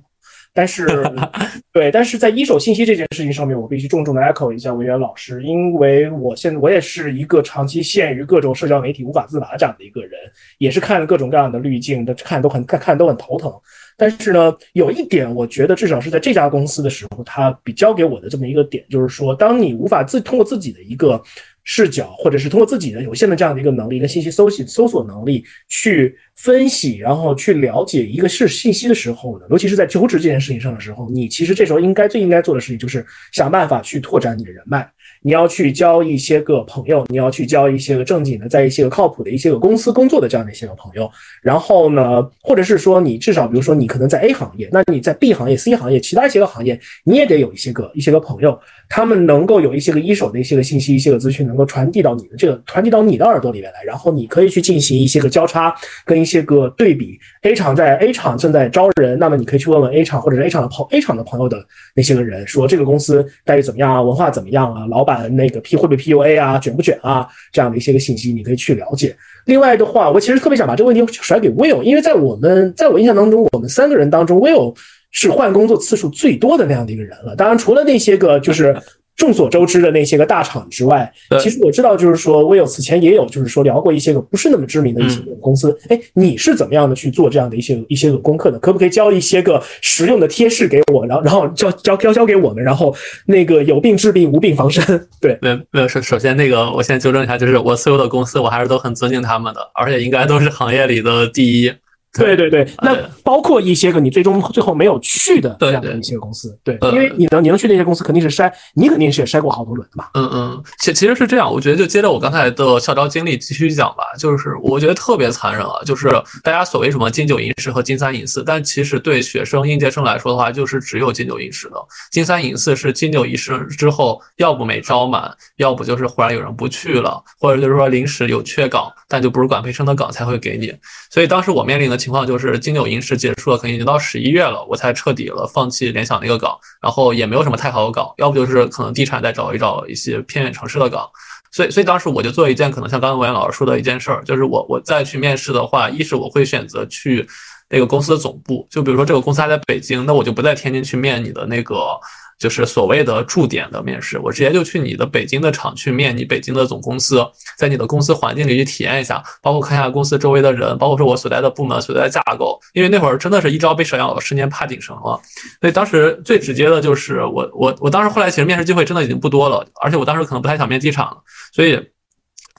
但是 对，但是在一手信息这件事情上面，我必须重重的 echo 一下文渊老师，因为我现我也是一个长期陷于各种社交媒体无法自拔这样的一个人，也是看了各种各样的滤镜的，看都很看看都很头疼。但是呢，有一点我觉得至少是在这家公司的时候，他比较给我的这么一个点，就是说，当你无法自通过自己的一个。视角，或者是通过自己的有限的这样的一个能力跟信息搜集搜索能力去分析，然后去了解一个事信息的时候呢，尤其是在求职这件事情上的时候，你其实这时候应该最应该做的事情就是想办法去拓展你的人脉。你要去交一些个朋友，你要去交一些个正经的，在一些个靠谱的一些个公司工作的这样的一些个朋友。然后呢，或者是说你至少比如说你可能在 A 行业，那你在 B 行业、C 行业、其他一些个行业，你也得有一些个一些个朋友，他们能够有一些个一手的一些个信息、一些个资讯，能够传递到你的这个传递到你的耳朵里面来。然后你可以去进行一些个交叉跟一些个对比。A 厂在 A 厂正在招人，那么你可以去问问 A 厂或者是 A 厂的朋 A 厂的朋友的那些个人，说这个公司待遇怎么样啊，文化怎么样啊，老板。那个 P 会不会 PUA 啊，卷不卷啊，这样的一些个信息，你可以去了解。另外的话，我其实特别想把这个问题甩给 Will，因为在我们在我印象当中，我们三个人当中，Will 是换工作次数最多的那样的一个人了。当然，除了那些个就是众所周知的那些个大厂之外，其实我知道，就是说，我有此前也有就是说聊过一些个不是那么知名的一些个公司。哎、你是怎么样的去做这样的一些一些个功课的？可不可以教一些个实用的贴士给我，然后然后教教教教给我们，然后那个有病治病，无病防身。对，没有没有，首首先那个我先纠正一下，就是我所有的公司我还是都很尊敬他们的，而且应该都是行业里的第一。对。对对，那包括一些个你最终最后没有去的这对对样的一些个公司，对，呃因为你能你能去那些公司，肯定是筛，你肯定是也筛过好多轮的嘛。嗯嗯，其其实是这样，我觉得就接着我刚才的校招经历继续讲吧，就是我觉得特别残忍啊，就是大家所谓什么金九银十和金三银四，但其实对学生应届生来说的话，就是只有金九银十的，金三银四是金九银十之后，要不没招满，要不就是忽然有人不去了，或者就是说临时有缺岗，但就不是管培生的岗才会给你。所以当时我面临的情况就是金九银十结束了，可能已经到十一月了，我才彻底了放弃联想那个岗，然后也没有什么太好的岗，要不就是可能地产再找一找一些偏远城市的岗。所以，所以当时我就做一件可能像刚刚文言老师说的一件事儿，就是我我再去面试的话，一是我会选择去那个公司的总部，就比如说这个公司还在北京，那我就不在天津去面你的那个就是所谓的驻点的面试，我直接就去你的北京的厂去面你北京的总公司，在你的公司环境里去体验一下，包括看一下公司周围的人，包括说我所在的部门所在的架构，因为那会儿真的是一朝被蛇咬，十年怕井绳了。所以当时最直接的就是我我我当时后来其实面试机会真的已经不多了，而且我当时可能不太想面机场了，所以。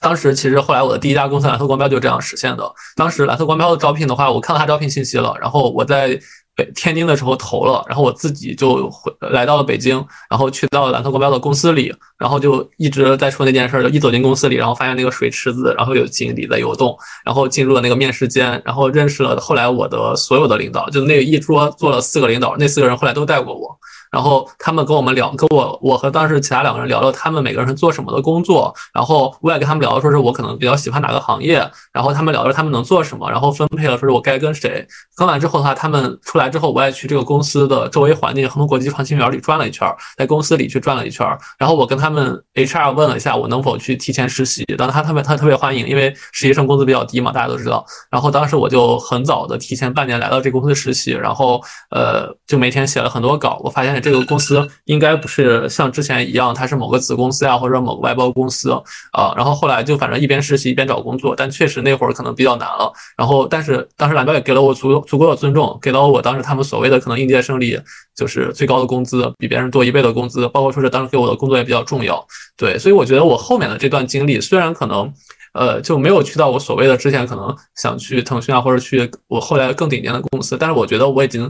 当时其实后来我的第一家公司蓝色光标就这样实现的。当时蓝色光标的招聘的话，我看到他招聘信息了，然后我在北天津的时候投了，然后我自己就回来到了北京，然后去到蓝色国标的公司里，然后就一直在说那件事儿，就一走进公司里，然后发现那个水池子，然后有井底在游动，然后进入了那个面试间，然后认识了后来我的所有的领导，就那一桌坐了四个领导，那四个人后来都带过我。然后他们跟我们聊，跟我我和当时其他两个人聊聊他们每个人是做什么的工作，然后我也跟他们聊，说是我可能比较喜欢哪个行业，然后他们聊着他们能做什么，然后分配了说是我该跟谁。跟完之后的话，他们出来之后，我也去这个公司的周围环境恒通国际创新园里转了一圈，在公司里去转了一圈，然后我跟他们 HR 问了一下我能否去提前实习，当时他特别他特别欢迎，因为实习生工资比较低嘛，大家都知道。然后当时我就很早的提前半年来到这公司实习，然后呃就每天写了很多稿，我发现这个公司应该不是像之前一样，它是某个子公司啊或者某个外包公司啊、然后后来就反正一边实习一边找工作，但确实那会儿可能比较难了。然后但是当时蓝标也给了我足足够的尊重，给了我当时他们所谓的可能应届生里就是最高的工资，比别人多一倍的工资，包括说是当时给我的工作也比较重要。对，所以我觉得我后面的这段经历虽然可能。呃，就没有去到我所谓的之前可能想去腾讯啊，或者去我后来更顶尖的公司，但是我觉得我已经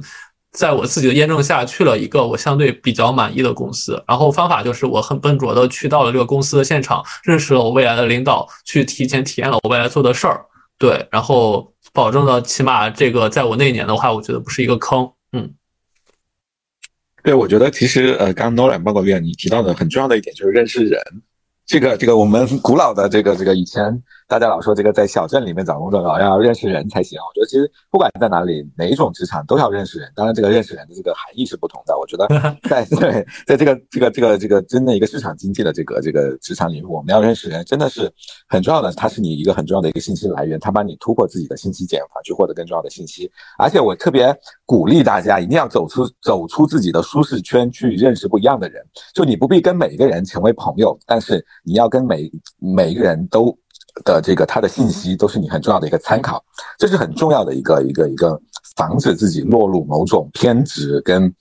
在我自己的验证下去了一个我相对比较满意的公司。然后方法就是我很笨拙的去到了这个公司的现场，认识了我未来的领导，去提前体验了我未来做的事儿。对，然后保证了起码这个在我那一年的话，我觉得不是一个坑。嗯，对，我觉得其实呃，刚刚 Nolan 包括 Leon 你提到的很重要的一点就是认识人。这个这个我们古老的这个这个以前大家老说这个在小镇里面找工作老要认识人才行。我觉得其实不管在哪里哪一种职场都要认识人，当然这个认识人的这个含义是不同的。我觉得在 对在这个这个这个这个真的一个市场经济的这个这个职场领域，我们要认识人真的是很重要的，它是你一个很重要的一个信息来源，它帮你突破自己的信息茧房，去获得更重要的信息。而且我特别鼓励大家一定要走出走出自己的舒适圈，去认识不一样的人。就你不必跟每一个人成为朋友，但是你要跟每每一个人都的这个他的信息都是你很重要的一个参考，这是很重要的一个一个一个防止自己落入某种偏执跟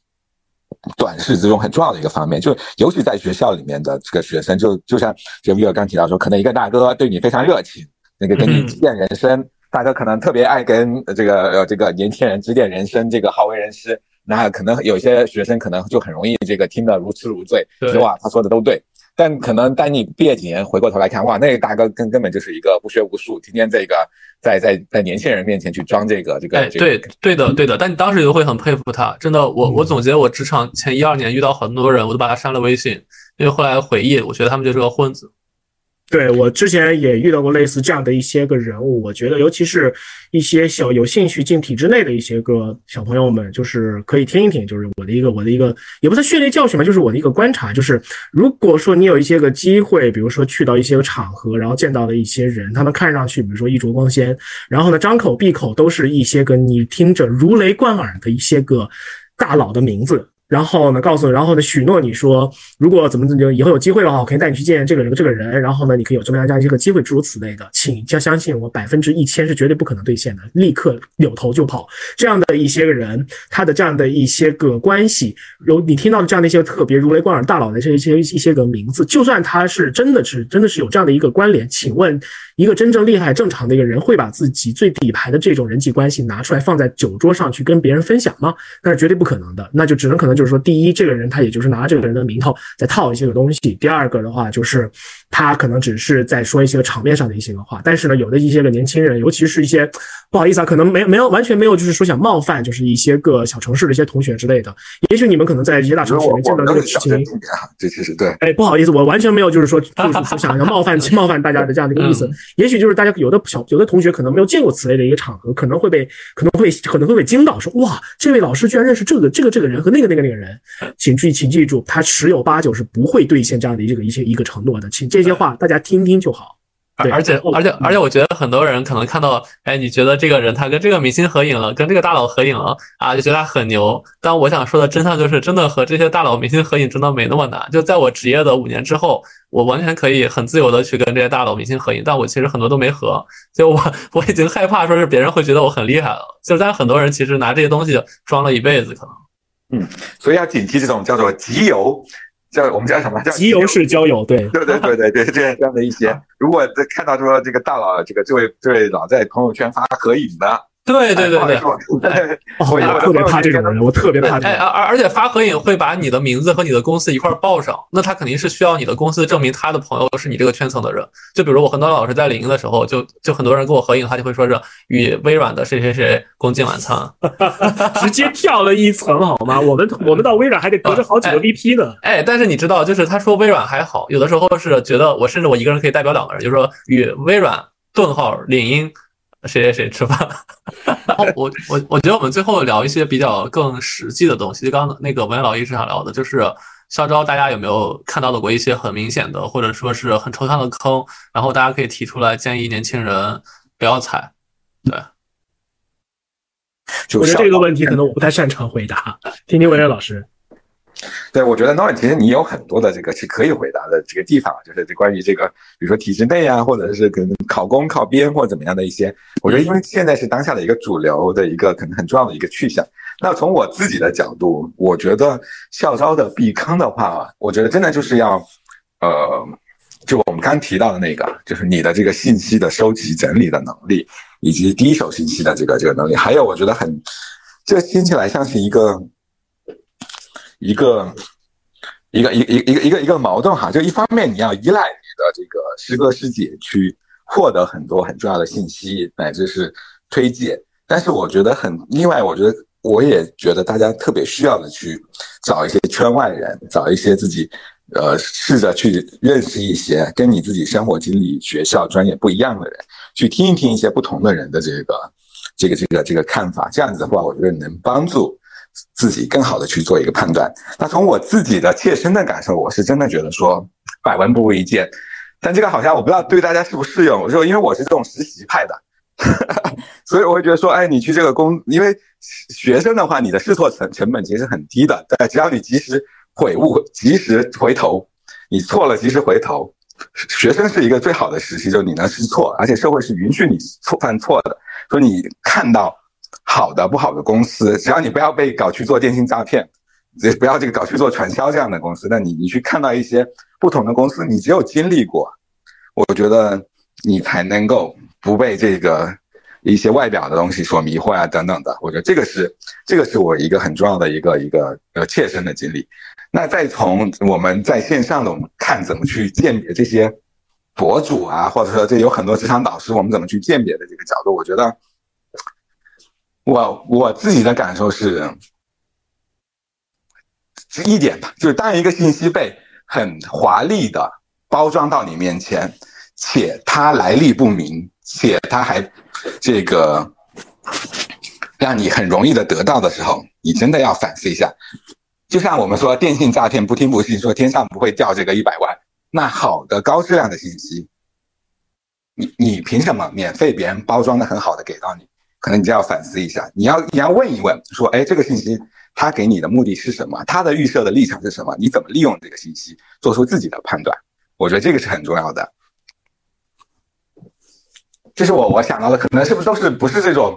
短视之中很重要的一个方面。就尤其在学校里面的这个学生，就就像这个 v i 刚提到说，可能一个大哥对你非常热情，那个跟你指点人生，大哥可能特别爱跟这个呃这个年轻人指点人生，这个好为人师。那可能有些学生可能就很容易这个听得如痴如醉，说哇他说的都对。但可能当你毕业几年回过头来看，哇，那个大哥根根本就是一个不学无术，天天这个在在在年轻人面前去装这个这个。哎，对对的对的，但你当时就会很佩服他，真的，我我总结我职场前一二年遇到很多人，我都把他删了微信，因为后来回忆，我觉得他们就是个混子。对我之前也遇到过类似这样的一些个人物，我觉得尤其是一些小有兴趣进体制内的一些个小朋友们，就是可以听一听，就是我的一个我的一个也不是血泪教训吧，就是我的一个观察，就是如果说你有一些个机会，比如说去到一些个场合，然后见到了一些人，他们看上去比如说衣着光鲜，然后呢张口闭口都是一些个你听着如雷贯耳的一些个大佬的名字。然后呢，告诉，然后呢，许诺你说，如果怎么怎么以后有机会的话，我可以带你去见这个人这个人，然后呢，你可以有这么样这样一个机会，诸如此类的，请相相信我，百分之一千是绝对不可能兑现的，立刻扭头就跑。这样的一些个人，他的这样的一些个关系，有你听到的这样的一些特别如雷贯耳大佬的这一些一些个名字，就算他是真的是真的是有这样的一个关联，请问一个真正厉害正常的一个人，会把自己最底牌的这种人际关系拿出来放在酒桌上去跟别人分享吗？那是绝对不可能的，那就只能可能就是说，第一，这个人他也就是拿这个人的名头在套一些个东西；第二个的话，就是他可能只是在说一些个场面上的一些个话。但是呢，有的一些个年轻人，尤其是一些不好意思啊，可能没没有完全没有就是说想冒犯，就是一些个小城市的一些同学之类的。也许你们可能在一些大城市里面见到这个事情，这其实对，哎，不好意思，我完全没有就是说就是说想要冒犯 冒犯大家的这样的一个意思。也许就是大家有的小有的同学可能没有见过此类的一个场合，可能会被可能会可能会被惊到，说哇，这位老师居然认识这个这个这个人和那个那个那个人。请注意，请记住，他十有八九是不会兑现这样的一个一些一个承诺的。请这些话大家听听就好。对，而且而且而且，我觉得很多人可能看到，哎，你觉得这个人他跟这个明星合影了，跟这个大佬合影了啊，就觉得他很牛。但我想说的真相就是，真的和这些大佬明星合影真的没那么难。就在我职业的五年之后，我完全可以很自由的去跟这些大佬明星合影，但我其实很多都没合，就我 我已经害怕说是别人会觉得我很厉害了。就但很多人其实拿这些东西装了一辈子，可能。嗯，所以要警惕这种叫做集邮，叫我们叫什么？叫集邮式交友，对，对对对对对，这样这样的一些，如果看到说这个大佬，这个这位这位老在朋友圈发合影的。对对对对，哎我特别怕这种人，我特别怕这种。哎，而而且发合影会把你的名字和你的公司一块报上，那他肯定是需要你的公司证明他的朋友是你这个圈层的人。就比如我很多老师在领英的时候，就就很多人跟我合影，他就会说是与微软的谁谁谁共进晚餐，直接跳了一层好吗？我们我们到微软还得隔着好几个 VP 呢。哎，但是你知道，就是他说微软还好，有的时候是觉得我甚至我一个人可以代表两个人，就是说与微软顿号领英。谁谁谁吃饭？我我我觉得我们最后聊一些比较更实际的东西。就刚刚那个文老一直想聊的，就是校招，大家有没有看到的过一些很明显的，或者说是很抽象的坑？然后大家可以提出来建议年轻人不要踩。对，我觉得这个问题可能我不太擅长回答，听听文渊老师。对，我觉得 Nolan 其实你有很多的这个是可以回答的这个地方，就是这关于这个，比如说体制内啊，或者是可能考公考编或者怎么样的一些，我觉得因为现在是当下的一个主流的一个可能很重要的一个去向。那从我自己的角度，我觉得校招的避坑的话，我觉得真的就是要，呃，就我们刚提到的那个，就是你的这个信息的收集整理的能力，以及第一手信息的这个这个能力，还有我觉得很，这听起来像是一个。一个一个一一一个一个一个矛盾哈，就一方面你要依赖你的这个师哥师姐去获得很多很重要的信息乃至是推荐，但是我觉得很另外，我觉得我也觉得大家特别需要的去找一些圈外人，找一些自己呃试着去认识一些跟你自己生活经历、学校专业不一样的人，去听一听一些不同的人的这个这个这个这个看法，这样子的话，我觉得能帮助。自己更好的去做一个判断。那从我自己的切身的感受，我是真的觉得说百闻不如一见。但这个好像我不知道对大家适不适用。我说，因为我是这种实习派的，所以我会觉得说，哎，你去这个工，因为学生的话，你的试错成成本其实很低的。对，只要你及时悔悟，及时回头，你错了及时回头。学生是一个最好的实习，就你能试错，而且社会是允许你错犯错的。说你看到。好的不好的公司，只要你不要被搞去做电信诈骗，也不要这个搞去做传销这样的公司，那你你去看到一些不同的公司，你只有经历过，我觉得你才能够不被这个一些外表的东西所迷惑啊等等的。我觉得这个是这个是我一个很重要的一个一个呃切身的经历。那再从我们在线上的我们看怎么去鉴别这些博主啊，或者说这有很多职场导师，我们怎么去鉴别的这个角度，我觉得。我我自己的感受是，是一点吧，就是当一个信息被很华丽的包装到你面前，且它来历不明，且它还这个让你很容易的得到的时候，你真的要反思一下。就像我们说电信诈骗，不听不信，说天上不会掉这个一百万，那好的高质量的信息，你你凭什么免费别人包装的很好的给到你？可能你就要反思一下，你要你要问一问，说，哎，这个信息他给你的目的是什么？他的预设的立场是什么？你怎么利用这个信息做出自己的判断？我觉得这个是很重要的。这是我我想到的，可能是不是都是不是这种，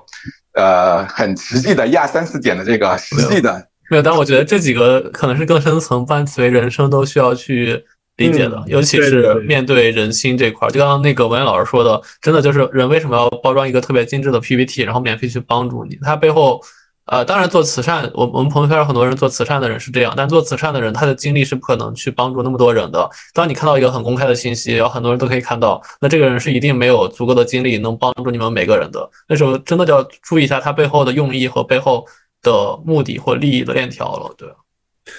呃，很实际的一二三四点的这个实际的没有，但我觉得这几个可能是更深层伴随人生都需要去理解的，尤其是面对人心这块儿。就刚刚那个文言老师说的，真的就是人为什么要包装一个特别精致的 PPT，然后免费去帮助你？他背后。呃，当然做慈善，我我们朋友圈有很多人做慈善的人是这样，但做慈善的人他的精力是不可能去帮助那么多人的。当你看到一个很公开的信息，然后很多人都可以看到，那这个人是一定没有足够的精力能帮助你们每个人的。那时候真的就要注意一下他背后的用意和背后的目的或利益的链条了，对。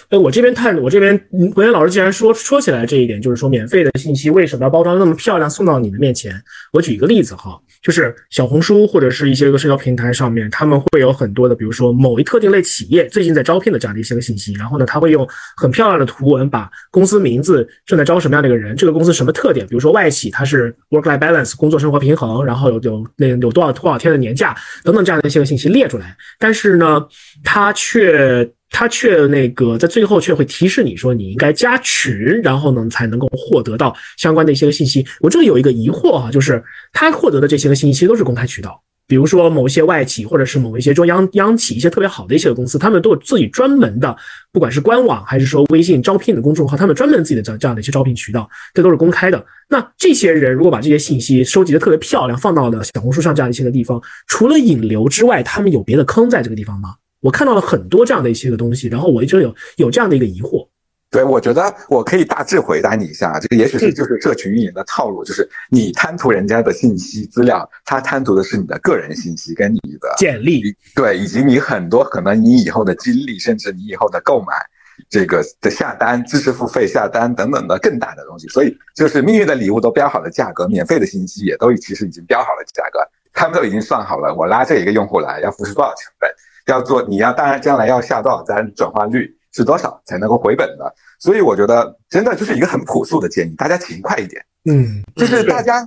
哎，我这边看，我这边文言老师既然说说起来这一点，就是说免费的信息为什么要包装那么漂亮送到你的面前？我举一个例子哈。就是小红书或者是一些个社交平台上面，他们会有很多的，比如说某一特定类企业最近在招聘的这样的一些个信息，然后呢，他会用很漂亮的图文把公司名字、正在招什么样的一个人、这个公司什么特点，比如说外企它是 work-life balance 工作生活平衡，然后有有那有多少多少天的年假等等这样的一些个信息列出来，但是呢，他却。他却那个在最后却会提示你说你应该加群，然后呢才能够获得到相关的一些个信息。我这里有一个疑惑哈，就是他获得的这些个信息其实都是公开渠道，比如说某一些外企或者是某一些中央央企一些特别好的一些个公司，他们都有自己专门的，不管是官网还是说微信招聘的公众号，他们专门自己的这样这样的一些招聘渠道，这都是公开的。那这些人如果把这些信息收集的特别漂亮，放到了小红书上这样一些个地方，除了引流之外，他们有别的坑在这个地方吗？我看到了很多这样的一些个东西，然后我一直有有这样的一个疑惑。对，我觉得我可以大致回答你一下，这个也许是就是社群运营的套路，就是你贪图人家的信息资料，他贪图的是你的个人信息跟你的简历，对，以及你很多可能你以后的经历，甚至你以后的购买这个的下单、知识付费下单等等的更大的东西。所以就是命运的礼物都标好了价格，免费的信息也都其实已经标好了价格，他们都已经算好了，我拉这一个用户来要付出多少成本。要做，你要当然将来要下多少单，转化率是多少才能够回本的？所以我觉得真的就是一个很朴素的建议，大家勤快一点。嗯，就是大家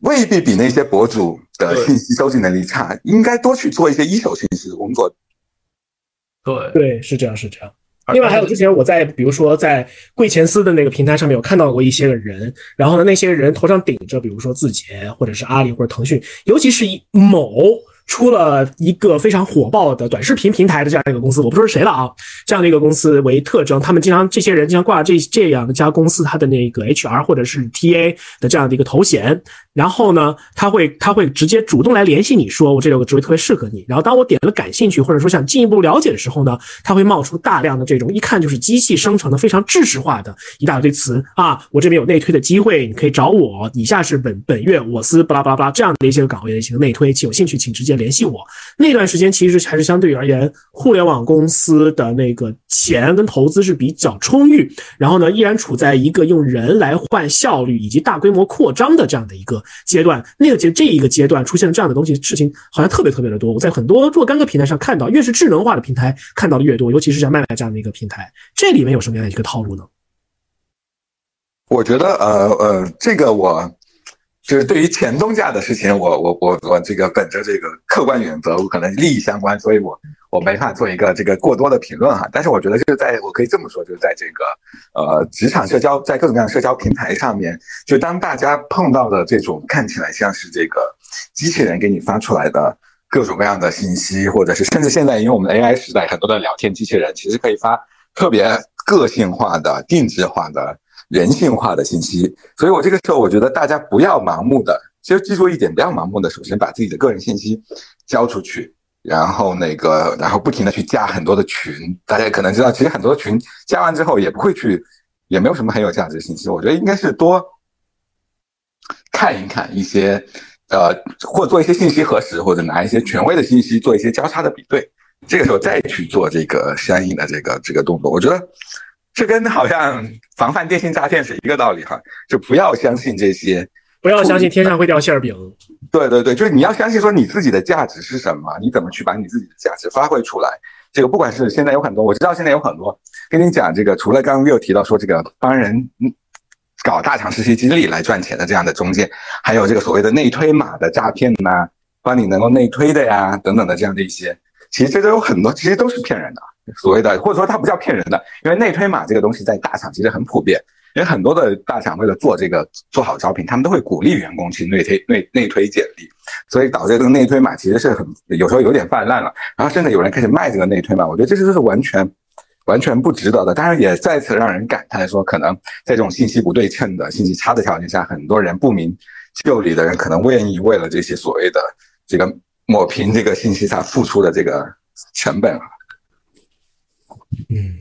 未必比那些博主的信息收集能力差，应该多去做一些一手信息的工作。对对，是这样是这样。另外还有之前我在比如说在贵前司的那个平台上面有看到过一些个人，然后呢那些人头上顶着比如说字节或者是阿里或者腾讯，尤其是以某。出了一个非常火爆的短视频平台的这样一个公司，我不说是谁了啊，这样的一个公司为特征，他们经常这些人经常挂这这样一家公司他的那个 HR 或者是 TA 的这样的一个头衔。然后呢，他会他会直接主动来联系你说，我这有个职位特别适合你。然后当我点了感兴趣，或者说想进一步了解的时候呢，他会冒出大量的这种一看就是机器生成的非常知识化的一大堆词啊，我这边有内推的机会，你可以找我。以下是本本月我司巴拉巴拉巴拉这样的一些岗位的一些内推，有兴趣请直接联系我。那段时间其实还是相对于而言，互联网公司的那个钱跟投资是比较充裕，然后呢，依然处在一个用人来换效率以及大规模扩张的这样的一个。阶段，那个阶这一个阶段出现了这样的东西，事情好像特别特别的多。我在很多若干个平台上看到，越是智能化的平台看到的越多，尤其是像麦麦这样的一个平台，这里面有什么样的一个套路呢？我觉得，呃呃，这个我就是对于前东家的事情，我我我我这个本着这个客观原则，我可能利益相关，所以我。我没法做一个这个过多的评论哈，但是我觉得就是在我可以这么说，就是在这个呃职场社交，在各种各样社交平台上面，就当大家碰到的这种看起来像是这个机器人给你发出来的各种各样的信息，或者是甚至现在因为我们的 AI 时代，很多的聊天机器人其实可以发特别个性化的、定制化的、人性化的信息，所以我这个时候我觉得大家不要盲目的，其实记住一点，不要盲目的，首先把自己的个人信息交出去。然后那个，然后不停的去加很多的群，大家可能知道，其实很多群加完之后也不会去，也没有什么很有价值的信息。我觉得应该是多看一看一些，呃，或做一些信息核实，或者拿一些权威的信息做一些交叉的比对，这个时候再去做这个相应的这个这个动作。我觉得这跟好像防范电信诈骗是一个道理哈，就不要相信这些。不要相信天上会掉馅儿饼。对对对，就是你要相信说你自己的价值是什么，你怎么去把你自己的价值发挥出来。这个不管是现在有很多，我知道现在有很多跟你讲这个，除了刚刚又提到说这个帮人搞大厂实习经历来赚钱的这样的中介，还有这个所谓的内推码的诈骗呐，帮你能够内推的呀，等等的这样的一些，其实这都有很多，其实都是骗人的。所谓的或者说它不叫骗人的，因为内推码这个东西在大厂其实很普遍，因为很多的大厂为了做这个做好招聘，他们都会鼓励员工去内推内内推简历，所以导致这个内推码其实是很有时候有点泛滥了，然后甚至有人开始卖这个内推码，我觉得这就是完全完全不值得的。当然也再次让人感叹说，可能在这种信息不对称的信息差的条件下，很多人不明就里的人可能愿意为了这些所谓的这个抹平这个信息差付出的这个成本啊。嗯，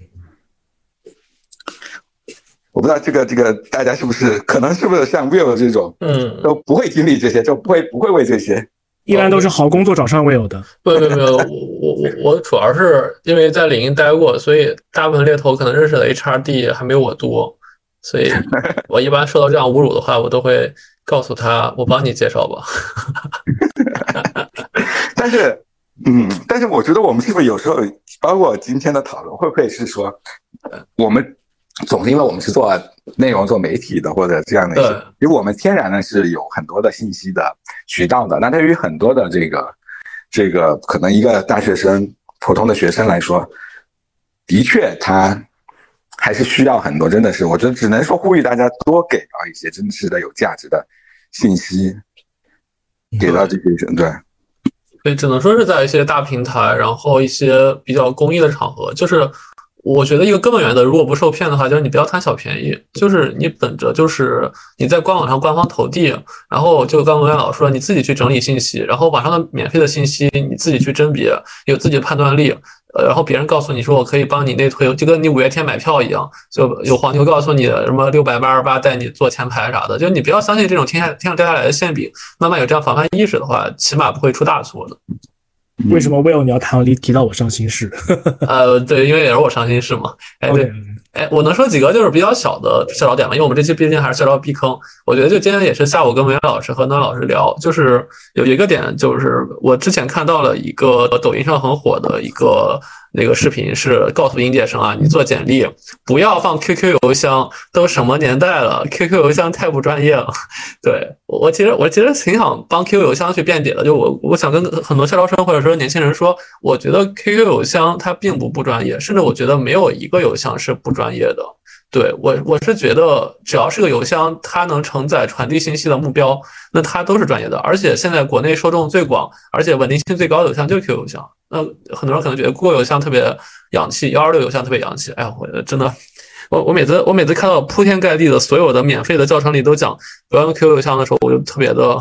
我不知道这个这个大家是不是可能是不是像 Will 这种，嗯，都不会经历这些，就不会不会为这些。一般都是好工作找上 Will 的。不不不，我我我我主要是因为在领英待过，所以大部分猎头可能认识的 HRD 还没有我多，所以我一般受到这样侮辱的话，我都会告诉他，我帮你介绍吧。但是，嗯，但是我觉得我们是不是有时候，包括今天的讨论，会不会是说，呃我们总是因为我们是做内容、做媒体的，或者这样的一些，因为我们天然呢是有很多的信息的渠道的。那对于很多的这个这个可能一个大学生、普通的学生来说，的确他还是需要很多，真的是，我觉得只能说呼吁大家多给到一些真实的、有价值的信息，给到这些人，对。对，只能说是在一些大平台，然后一些比较公益的场合，就是我觉得一个根本原则，如果不受骗的话，就是你不要贪小便宜，就是你本着就是你在官网上官方投递，然后就刚刚文老师说，你自己去整理信息，然后网上的免费的信息你自己去甄别，有自己的判断力。然后别人告诉你说我可以帮你内推，就跟你五月天买票一样，就有黄牛告诉你什么六百八十八带你坐前排啥的，就你不要相信这种天下天上掉下来的馅饼。慢慢有这样防范意识的话，起码不会出大错的。为什么 Will 你要谈提提到我伤心事？呃，对，因为也是我伤心事嘛。哎，对。哎，我能说几个就是比较小的校招点吗？因为我们这期毕竟还是校招避坑。我觉得就今天也是下午跟文渊老师和暖老师聊，就是有一个点，就是我之前看到了一个抖音上很火的一个。那个视频是告诉应届生啊，你做简历不要放 QQ 邮箱，都什么年代了，QQ 邮箱太不专业了。对我其实我其实挺想帮 QQ 邮箱去辩解的，就我我想跟很多校招生或者说年轻人说，我觉得 QQ 邮箱它并不不专业，甚至我觉得没有一个邮箱是不专业的。对我我是觉得，只要是个邮箱，它能承载传递信息的目标，那它都是专业的。而且现在国内受众最广，而且稳定性最高的邮箱就是 QQ 邮箱。那很多人可能觉得 QQ 邮箱特别洋气，幺二六邮箱特别洋气。哎呀，我真的，我我每次我每次看到铺天盖地的所有的免费的教程里都讲不要用 QQ 邮箱的时候，我就特别的。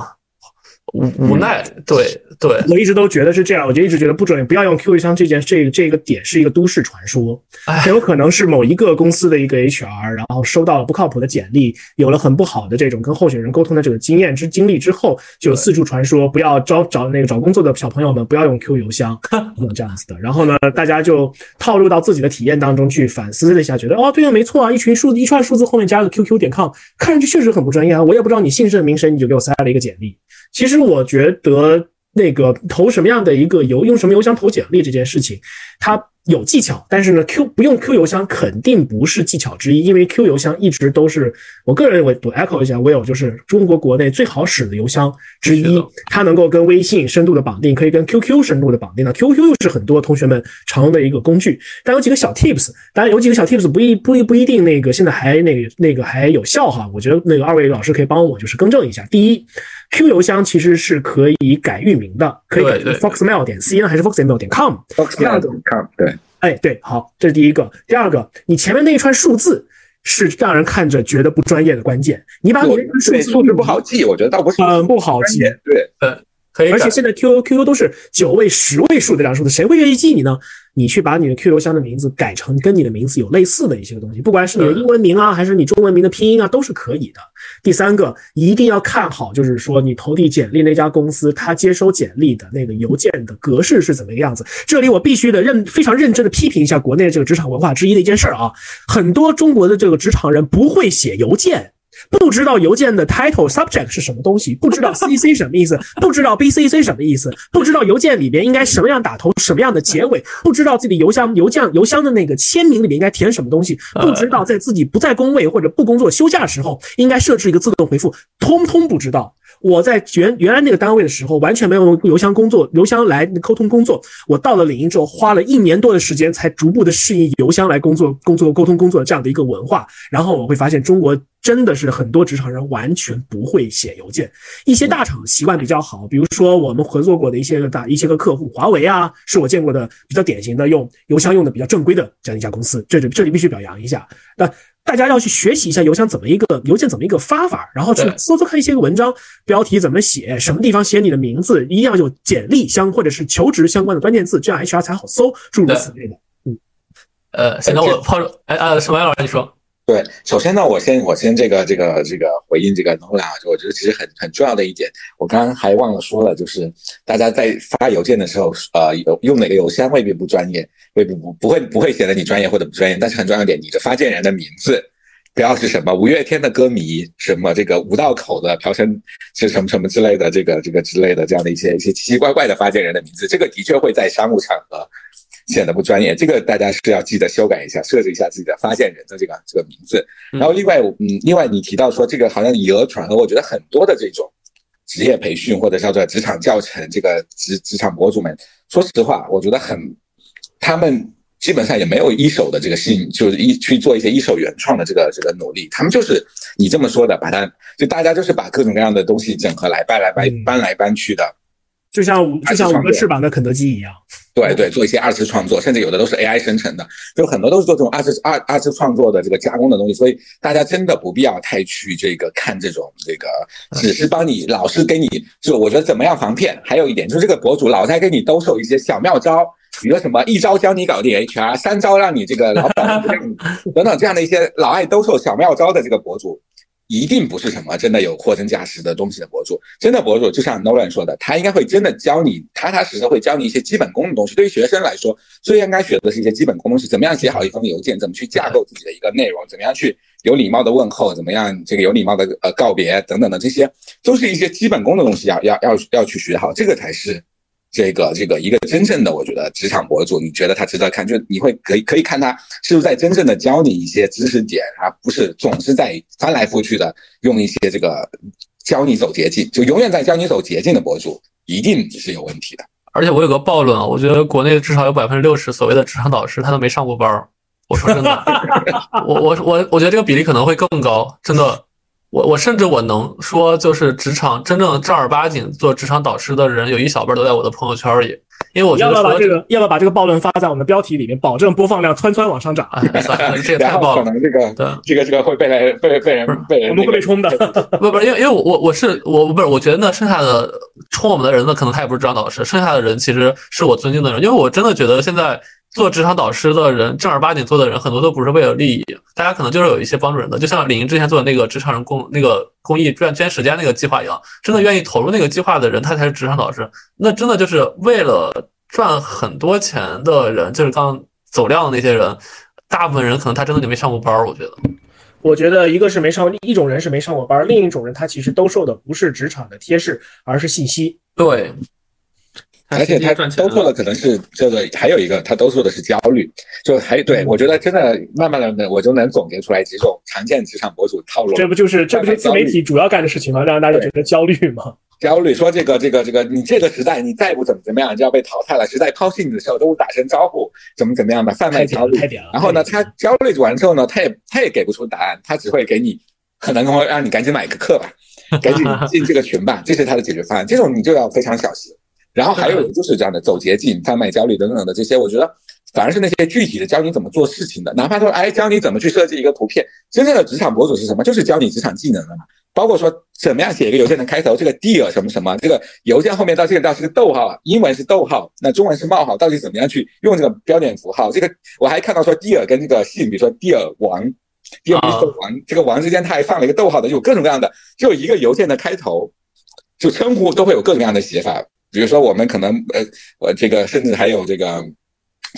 无无奈，对对，我一直都觉得是这样，我就一直觉得不准，不要用 QQ 邮箱这件这个这个点是一个都市传说，很有可能是某一个公司的一个 HR，然后收到了不靠谱的简历，有了很不好的这种跟候选人沟通的这个经验之经历之后，就四处传说不要招找那个找工作的小朋友们不要用 QQ 邮箱，这样子的。然后呢，大家就套入到自己的体验当中去反思了一下，觉得哦，对啊，没错啊，一群数字一串数字后面加个 QQ 点 com，看上去确实很不专业啊，我也不知道你姓甚名谁，你就给我塞了一个简历，其实。我觉得那个投什么样的一个邮，用什么邮箱投简历这件事情，它。有技巧，但是呢，Q 不用 Q 邮箱肯定不是技巧之一，因为 Q 邮箱一直都是我个人认为，我 echo 一下，Will 就是中国国内最好使的邮箱之一，它能够跟微信深度的绑定，可以跟 QQ 深度的绑定。那 QQ 又是很多同学们常用的一个工具，但有几个小 tips，当然有几个小 tips 不一不一不一定那个现在还那个那个还有效哈，我觉得那个二位老师可以帮我就是更正一下。第一，Q 邮箱其实是可以改域名的，可以改成 foxmail 点 cn 还是 foxmail 点 com，foxmail 点 com 对。哎，对，好，这是第一个。第二个，你前面那一串数字是让人看着觉得不专业的关键。你把你那串数字数字不好记，我觉得倒不是嗯不好记。对，呃，可以。而且现在 QQ QQ 都是九位、十位数的这样数字，谁会愿意记你呢？你去把你的 QQ 邮箱的名字改成跟你的名字有类似的一些个东西，不管是你的英文名啊，还是你中文名的拼音啊，都是可以的。第三个，一定要看好，就是说你投递简历那家公司，他接收简历的那个邮件的格式是怎么个样子。这里我必须得认非常认真的批评一下国内这个职场文化之一的一件事儿啊，很多中国的这个职场人不会写邮件。不知道邮件的 title subject 是什么东西，不知道 CC 什么意思，不知道 BCC 什么意思，不知道邮件里边应该什么样打头，什么样的结尾，不知道自己邮箱邮件邮箱的那个签名里面应该填什么东西，不知道在自己不在工位或者不工作休假的时候应该设置一个自动回复，通通不知道。我在原原来那个单位的时候，完全没有用邮箱工作，邮箱来沟通工作。我到了领英之后，花了一年多的时间，才逐步的适应邮箱来工作、工作、沟通工作这样的一个文化。然后我会发现，中国真的是很多职场人完全不会写邮件。一些大厂习惯比较好，比如说我们合作过的一些个大一些个客户，华为啊，是我见过的比较典型的用邮箱用的比较正规的这样一家公司。这里这里必须表扬一下。那。大家要去学习一下邮箱怎么一个邮件怎么一个发法，然后去搜搜看一些个文章，标题怎么写，什么地方写你的名字，一定要有简历相或者是求职相关的关键字，这样 HR 才好搜，诸如此类的。嗯，呃，现在我抛哎啊，什么老师你说？对，首先呢，我先我先这个这个这个回应这个 Nola，我觉得其实很很重要的一点，我刚刚还忘了说了，就是大家在发邮件的时候，呃，用哪个邮箱未必不专业。未必不不会不会显得你专业或者不专业，但是很重要一点，你的发件人的名字不要是什么五月天的歌迷，什么这个五道口的朴生是什么什么之类的，这个这个之类的这样的一些一些奇奇怪怪的发件人的名字，这个的确会在商务场合显得不专业，这个大家是要记得修改一下，设置一下自己的发现人的这个这个名字。然后另外，嗯，另外你提到说这个好像以讹传讹，我觉得很多的这种职业培训或者叫做职场教程，这个职职场博主们，说实话，我觉得很。他们基本上也没有一手的这个信，就是一去做一些一手原创的这个这个努力。他们就是你这么说的，把它就大家就是把各种各样的东西整合来搬来搬搬来搬去的，就像就像五个翅膀的肯德基一样。对对，做一些二次创作，甚至有的都是 AI 生成的，就很多都是做这种二次二二次创作的这个加工的东西。所以大家真的不必要太去这个看这种这个，只是帮你老是给你就我觉得怎么样防骗。还有一点就是这个博主老在给你兜售一些小妙招。比如什么一招教你搞定 HR，三招让你这个老板 等等这样的一些老爱兜售小妙招的这个博主，一定不是什么真的有货真价实的东西的博主。真的博主就像 Nolan 说的，他应该会真的教你，踏踏实实会教你一些基本功的东西。对于学生来说，最应该学的是一些基本功东西，怎么样写好一封邮件，怎么去架构自己的一个内容，怎么样去有礼貌的问候，怎么样这个有礼貌的呃告别等等的这些，都是一些基本功的东西，要要要要去学好，这个才是。这个这个一个真正的，我觉得职场博主，你觉得他值得看，就你会可以可以看他是不是在真正的教你一些知识点，而不是总是在翻来覆去的用一些这个教你走捷径，就永远在教你走捷径的博主，一定是有问题的。而且我有个暴论啊，我觉得国内至少有百分之六十所谓的职场导师，他都没上过班儿。我说真的，我我我我觉得这个比例可能会更高，真的。我我甚至我能说，就是职场真正正儿八经做职场导师的人，有一小半都在我的朋友圈里。因为我觉得要不要把这个要不要把这个暴论发在我们的标题里面，保证播放量窜窜往上涨。这也太暴了，可能这个对这个这个会被人被被人被人我们会被冲的。不不，因为因为我我我是我不是，我觉得呢，剩下的冲我们的人呢，可能他也不是职场导师，剩下的人其实是我尊敬的人，因为我真的觉得现在。做职场导师的人，正儿八经做的人，很多都不是为了利益，大家可能就是有一些帮助人的，就像李莹之前做的那个职场人公那个公益赚捐时间那个计划一样，真的愿意投入那个计划的人，他才是职场导师。那真的就是为了赚很多钱的人，就是刚走量的那些人，大部分人可能他真的就没上过班我觉得，我觉得一个是没上一种人是没上过班另一种人他其实兜售的不是职场的贴士，而是信息。对。而且他都做的可能是这个，还有一个他都做的是焦虑，就还对我觉得真的慢慢的我就能总结出来几种常见职场博主套路。这不就是这不是自媒体主要干的事情吗？让大家觉得焦虑吗？焦虑说这个这个这个，你这个时代你再不怎么怎么样就要被淘汰了。时代抛弃你的时候都不打声招呼，怎么怎么样的贩卖焦虑。然后呢，他焦虑完之后呢，他也他也给不出答案，他只会给你可能会让你赶紧买个课吧，赶紧进这个群吧，这是他的解决方案。这种你就要非常小心。然后还有就是这样的走捷径、贩卖焦虑等等的这些，我觉得 反而是那些具体的教你怎么做事情的，哪怕说哎教你怎么去设计一个图片，真正的职场博主是什么？就是教你职场技能的嘛。包括说怎么样写一个邮件的开头，这个 dear 什么什么，这个邮件后面到这个到是个逗号，英文是逗号，那中文是冒号，到底怎么样去用这个标点符号？这个我还看到说 dear 跟这个姓，比如说 dear 王，dear 王，这个王之间他还放了一个逗号的，有各种各样的，就一个邮件的开头，就称呼都会有各种各样的写法。比如说，我们可能呃，我这个甚至还有这个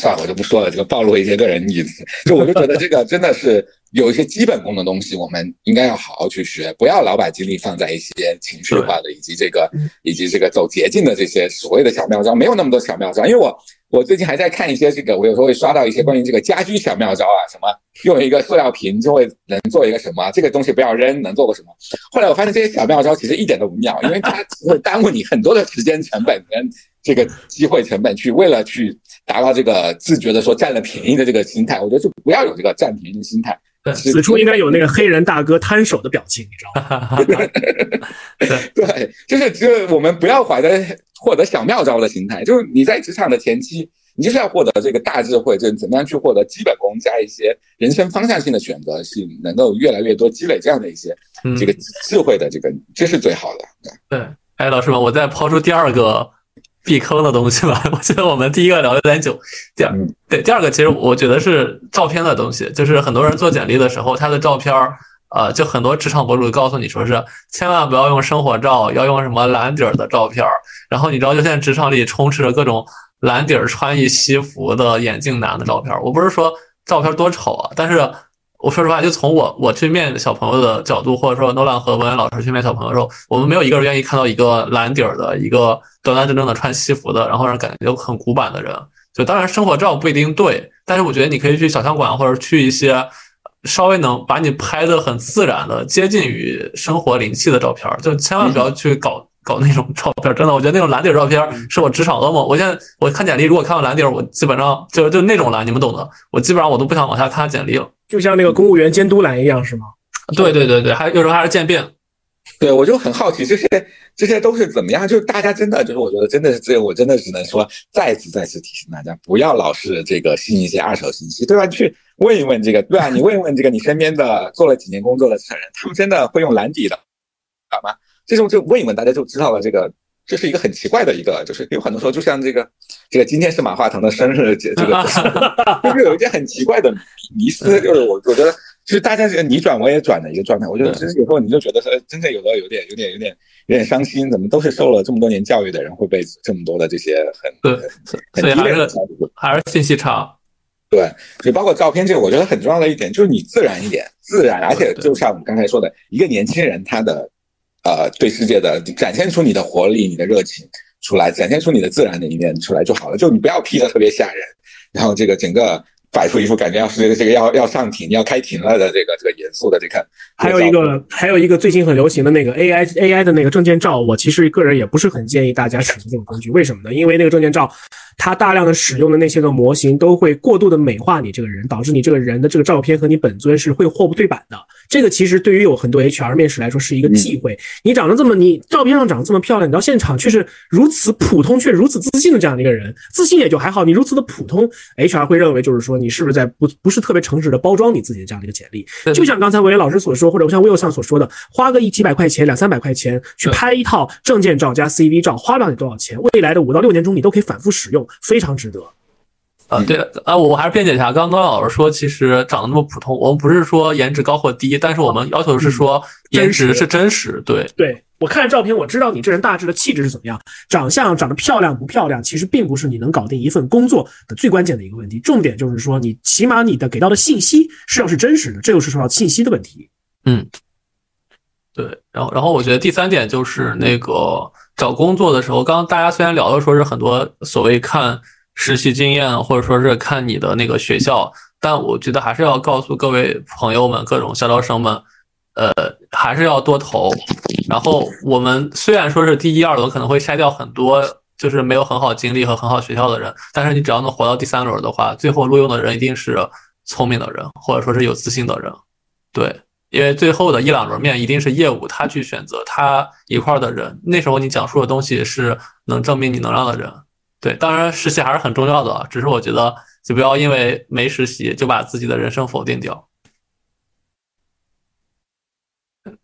算了，我就不说了，这个暴露一些个人隐私。就我就觉得这个真的是有一些基本功的东西，我们应该要好好去学，不要老把精力放在一些情绪化的以及这个以及这个走捷径的这些所谓的小妙招，没有那么多小妙招。因为我我最近还在看一些这个，我有时候会刷到一些关于这个家居小妙招啊，什么用一个塑料瓶就会能做一个什么，这个东西不要扔，能做个什么。后来我发现这些小妙招其实一点都不妙，因为它只会耽误你很多的时间成本跟这个机会成本，去为了去。达到这个自觉的说占了便宜的这个心态，我觉得就不要有这个占便宜的心态。此处应该有那个黑人大哥摊手的表情，你知道吗？对，就是就我们不要怀着获得小妙招的心态，就是你在职场的前期，你就是要获得这个大智慧，就是怎么样去获得基本功加一些人生方向性的选择，是能够越来越多积累这样的一些这个智慧的这个，这是最好的。对，哎，老师们，我再抛出第二个。避坑的东西吧，我觉得我们第一个聊有点久。第二，对，第二个其实我觉得是照片的东西，就是很多人做简历的时候，他的照片儿，呃，就很多职场博主告诉你说是千万不要用生活照，要用什么蓝底儿的照片儿。然后你知道，就现在职场里充斥着各种蓝底儿穿一西服的眼镜男的照片儿。我不是说照片多丑啊，但是。我说实话，就从我我去面小朋友的角度，或者说 Nolan 和文文老师去面小朋友的时候，我们没有一个人愿意看到一个蓝底儿的一个端端正正的穿西服的，然后让感觉很古板的人。就当然生活照不一定对，但是我觉得你可以去小相馆，或者去一些稍微能把你拍的很自然的、接近于生活灵气的照片，就千万不要去搞搞那种照片。真的，我觉得那种蓝底儿照片是我职场噩梦。我现在我看简历，如果看到蓝底儿，我基本上就就那种蓝，你们懂的，我基本上我都不想往下看简历了。就像那个公务员监督栏一样，是吗？对对对对，还有时候还是渐变。对，我就很好奇，这些这些都是怎么样？就是大家真的，就是我觉得真的是这，我真的只能说再次再次提醒大家，不要老是这个信一些二手信息，对吧？去问一问这个，对吧？你问一问这个你身边的做了几年工作的人，他们真的会用蓝底的，好吗？这种就问一问，大家就知道了这个。这是一个很奇怪的一个，就是有很多时候，就像这个，这个今天是马化腾的生日节，这个 就是有一件很奇怪的迷思，就是我我觉得，就是大家这个你转我也转的一个状态。我觉得其实有时候你就觉得说，真的有的有点有点有点有点伤心，怎么都是受了这么多年教育的人，会被这么多的这些很对很低劣的还是信息差。对，所以包括照片这个，我觉得很重要的一点就是你自然一点，自然，而且就像我们刚才说的，一个年轻人他的。呃，对世界的展现出你的活力、你的热情出来，展现出你的自然的一面出来就好了。就你不要 P 的特别吓人，然后这个整个摆出一副感觉要是这个这个要要上庭、要开庭了的这个这个严肃的这个。还有一个还有一个最近很流行的那个 AI AI 的那个证件照，我其实个人也不是很建议大家使用这种工具。为什么呢？因为那个证件照，它大量的使用的那些个模型都会过度的美化你这个人，导致你这个人的这个照片和你本尊是会货不对版的。这个其实对于有很多 HR 面试来说是一个忌讳。你长得这么，你照片上长得这么漂亮，你到现场却是如此普通却如此自信的这样的一个人，自信也就还好。你如此的普通，HR 会认为就是说你是不是在不不是特别诚实的包装你自己的这样的一个简历？就像刚才韦老师所说，或者像 Will 上所说的，花个一几百块钱、两三百块钱去拍一套证件照加 CV 照，花不了你多少钱，未来的五到六年中你都可以反复使用，非常值得。啊，对啊，我还是辩解一下，刚刚老师说，其实长得那么普通，我们不是说颜值高或低，但是我们要求是说颜值是真实，对对。我看照片，我知道你这人大致的气质是怎么样，长相长得漂亮不漂亮，其实并不是你能搞定一份工作的最关键的一个问题，重点就是说你起码你的给到的信息是要是真实的，这又是说到信息的问题。嗯，对，然后然后我觉得第三点就是那个找工作的时候，刚刚大家虽然聊的说是很多所谓看。实习经验，或者说是看你的那个学校，但我觉得还是要告诉各位朋友们、各种校招生们，呃，还是要多投。然后我们虽然说是第一二轮可能会筛掉很多就是没有很好经历和很好学校的人，但是你只要能活到第三轮的话，最后录用的人一定是聪明的人，或者说是有自信的人。对，因为最后的一两轮面一定是业务他去选择他一块的人，那时候你讲述的东西是能证明你能量的人。对，当然实习还是很重要的，只是我觉得就不要因为没实习就把自己的人生否定掉。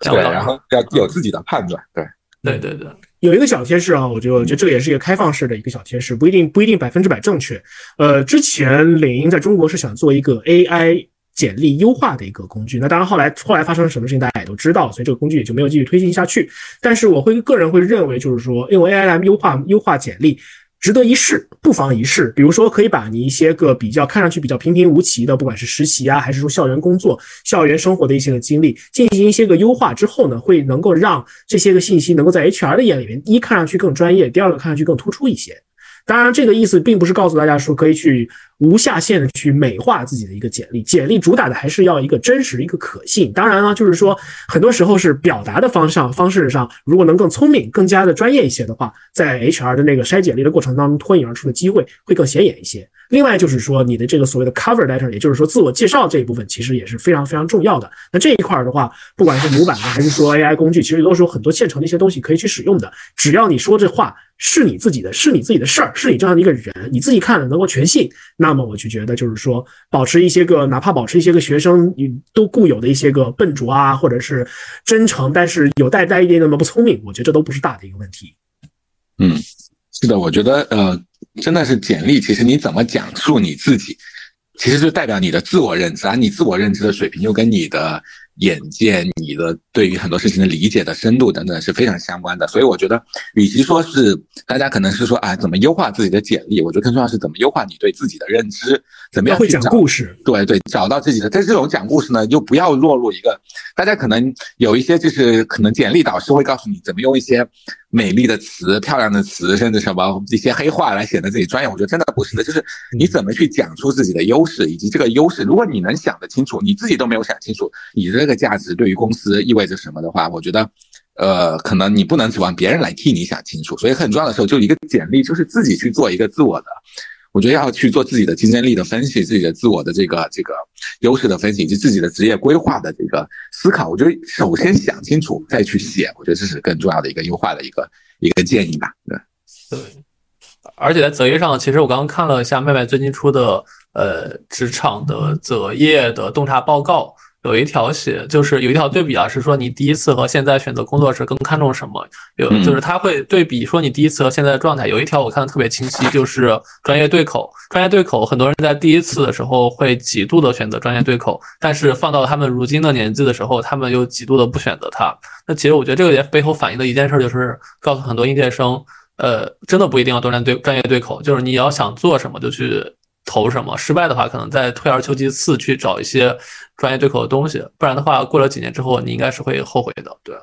对，然后要有自己的判断。对，对对对，有一个小贴士啊，我就觉得这个也是一个开放式的一个小贴士，不一定不一定百分之百正确。呃，之前领英在中国是想做一个 AI 简历优化的一个工具，那当然后来后来发生了什么事情大家也都知道，所以这个工具也就没有继续推进下去。但是我会个人会认为，就是说用 AI 来优化优化简历。值得一试，不妨一试。比如说，可以把你一些个比较看上去比较平平无奇的，不管是实习啊，还是说校园工作、校园生活的一些个经历，进行一些个优化之后呢，会能够让这些个信息能够在 HR 的眼里面，一看上去更专业，第二个看上去更突出一些。当然，这个意思并不是告诉大家说可以去无下限的去美化自己的一个简历。简历主打的还是要一个真实、一个可信。当然了，就是说很多时候是表达的方向方式上，如果能更聪明、更加的专业一些的话，在 HR 的那个筛简历的过程当中脱颖而出的机会会更显眼一些。另外就是说，你的这个所谓的 cover letter，也就是说自我介绍这一部分，其实也是非常非常重要的。那这一块的话，不管是模板的还是说 AI 工具，其实都是有很多现成的一些东西可以去使用的。只要你说这话。是你自己的，是你自己的事儿，是你这样的一个人，你自己看了能够全信，那那么我就觉得就是说，保持一些个，哪怕保持一些个学生你都固有的一些个笨拙啊，或者是真诚，但是有带带一点点的不聪明，我觉得这都不是大的一个问题。嗯，是的，我觉得呃，真的是简历，其实你怎么讲述你自己，其实就代表你的自我认知啊，你自我认知的水平又跟你的。眼界，你的对于很多事情的理解的深度等等是非常相关的，所以我觉得，与其说是大家可能是说啊怎么优化自己的简历，我觉得更重要是怎么优化你对自己的认知，怎么样会讲故事，对对，找到自己的。但是这种讲故事呢，就不要落入一个大家可能有一些就是可能简历导师会告诉你怎么用一些。美丽的词、漂亮的词，甚至什么一些黑话来显得自己专业，我觉得真的不是的。就是你怎么去讲出自己的优势，以及这个优势，如果你能想得清楚，你自己都没有想清楚，你这个价值对于公司意味着什么的话，我觉得，呃，可能你不能指望别人来替你想清楚。所以很重要的时候，就一个简历，就是自己去做一个自我的。我觉得要去做自己的竞争力的分析，自己的自我的这个这个优势的分析，以及自己的职业规划的这个思考。我觉得首先想清楚再去写，我觉得这是更重要的一个优化的一个一个建议吧。对，对。而且在择业上，其实我刚刚看了一下麦麦最近出的呃职场的择业的洞察报告。有一条写，就是有一条对比啊，是说你第一次和现在选择工作时更看重什么？有就是他会对比说你第一次和现在的状态。有一条我看的特别清晰，就是专业对口。专业对口，很多人在第一次的时候会极度的选择专业对口，但是放到他们如今的年纪的时候，他们又极度的不选择它。那其实我觉得这个也背后反映的一件事，就是告诉很多应届生，呃，真的不一定要锻炼对专业对口，就是你要想做什么就去。投什么？失败的话，可能再退而求其次去找一些专业对口的东西，不然的话，过了几年之后，你应该是会后悔的。对。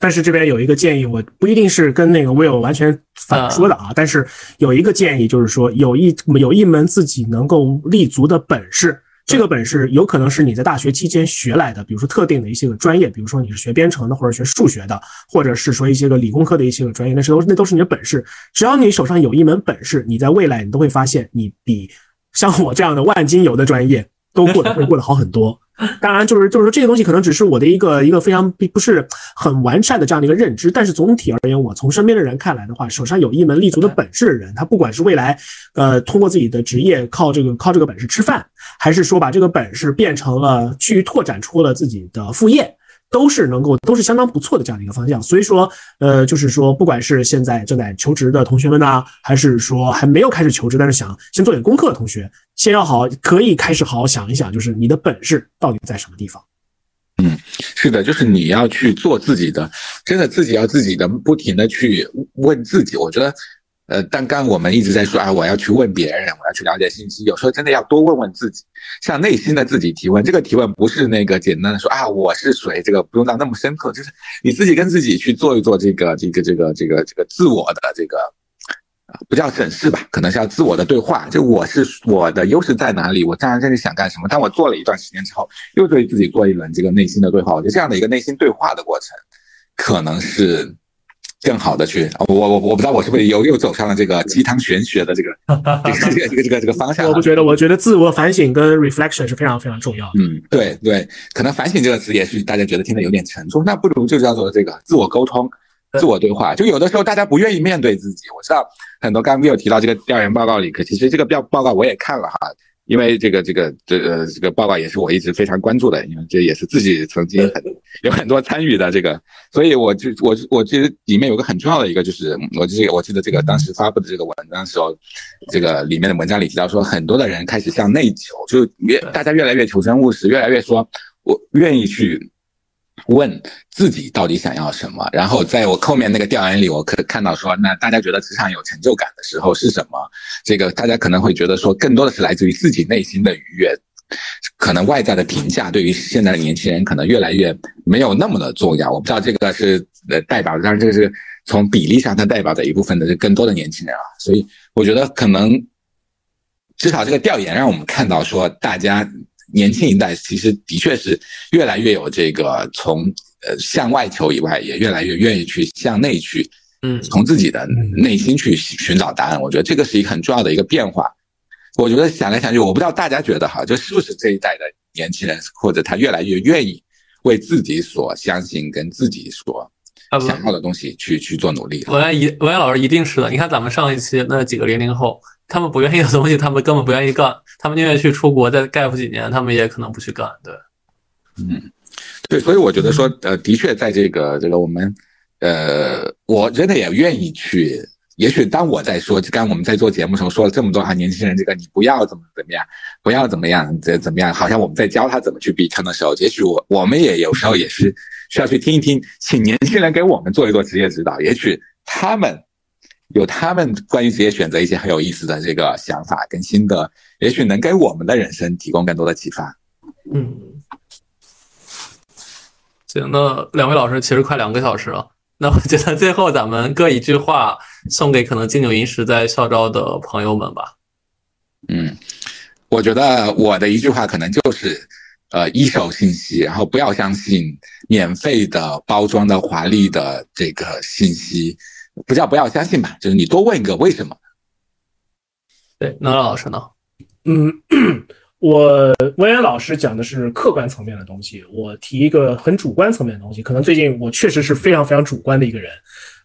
但是这边有一个建议，我不一定是跟那个 Will 完全反说的啊，但是有一个建议就是说，有一有一门自己能够立足的本事，这个本事有可能是你在大学期间学来的，比如说特定的一些个专业，比如说你是学编程的，或者学数学的，或者是说一些个理工科的一些个专业，那是都那都是你的本事。只要你手上有一门本事，你在未来你都会发现你比。像我这样的万金油的专业，都过得会过得好很多。当然，就是就是说这些东西可能只是我的一个一个非常并不是很完善的这样的一个认知。但是总体而言，我从身边的人看来的话，手上有一门立足的本事的人，他不管是未来呃通过自己的职业靠这个靠这个本事吃饭，还是说把这个本事变成了去拓展出了自己的副业。都是能够，都是相当不错的这样的一个方向。所以说，呃，就是说，不管是现在正在求职的同学们呢，还是说还没有开始求职，但是想先做点功课的同学，先要好，可以开始好好想一想，就是你的本事到底在什么地方。嗯，是的，就是你要去做自己的，真的自己要自己的，不停的去问自己。我觉得。呃，但刚我们一直在说啊，我要去问别人，我要去了解信息。有时候真的要多问问自己，向内心的自己提问。这个提问不是那个简单的说啊，我是谁，这个不用到那么深刻，就是你自己跟自己去做一做这个这个这个这个这个自我的这个，不叫审视吧，可能是要自我的对话。就我是我的优势在哪里？我站在这里想干什么？当我做了一段时间之后，又对自己做一轮这个内心的对话。我觉得这样的一个内心对话的过程，可能是。更好的去，我我我不知道我是不是又又走上了这个鸡汤玄学的这个 这个这个这个这个方向。我不觉得，我觉得自我反省跟 reflection 是非常非常重要的。嗯，对对，可能反省这个词也是大家觉得听得有点沉重，那不如就叫做这个自我沟通、自我对话。就有的时候大家不愿意面对自己，我知道很多刚刚有提到这个调研报告里，可其实这个报报告我也看了哈。因为这个这个这个这个报告也是我一直非常关注的，因为这也是自己曾经很 有很多参与的这个，所以我就我我觉得里面有个很重要的一个，就是我记得我记得这个当时发布的这个文章时候，这个里面的文章里提到说，很多的人开始向内求，就越大家越来越求生务实，越来越说我愿意去问自己到底想要什么。然后在我后面那个调研里，我可看到说，那大家觉得职场有成就感的时候是什么？这个大家可能会觉得说，更多的是来自于自己内心的愉悦。可能外在的评价对于现在的年轻人可能越来越没有那么的重要。我不知道这个是呃代表，当然这个是从比例上它代表的一部分的更多的年轻人啊。所以我觉得可能至少这个调研让我们看到说，大家年轻一代其实的确是越来越有这个从呃向外求以外，也越来越愿意去向内去，嗯，从自己的内心去寻找答案。我觉得这个是一个很重要的一个变化。我觉得想来想去，我不知道大家觉得哈，就是不是这一代的年轻人，或者他越来越愿意为自己所相信跟自己所想要的东西去去做努力。文安一文安老师一定是的。你看咱们上一期那几个零零后，他们不愿意的东西，他们根本不愿意干，他们宁愿去出国再 gap 几年，他们也可能不去干。对，嗯，对，所以我觉得说，呃，的确在这个这个我们，呃，我真的也愿意去。也许当我在说，刚我们在做节目时候说了这么多啊，年轻人这个你不要怎么怎么样，不要怎么样，怎怎么样，好像我们在教他怎么去避坑的时候，也许我我们也有时候也是需要去听一听，请年轻人给我们做一做职业指导，也许他们有他们关于职业选择一些很有意思的这个想法跟心得，也许能给我们的人生提供更多的启发。嗯，行，那两位老师其实快两个小时了。那我觉得最后咱们各一句话送给可能金九银十在校招的朋友们吧。嗯，我觉得我的一句话可能就是，呃，一手信息，然后不要相信免费的包装的华丽的这个信息，不叫不要相信吧，就是你多问一个为什么。对，那老师呢？嗯。我文言老师讲的是客观层面的东西，我提一个很主观层面的东西。可能最近我确实是非常非常主观的一个人，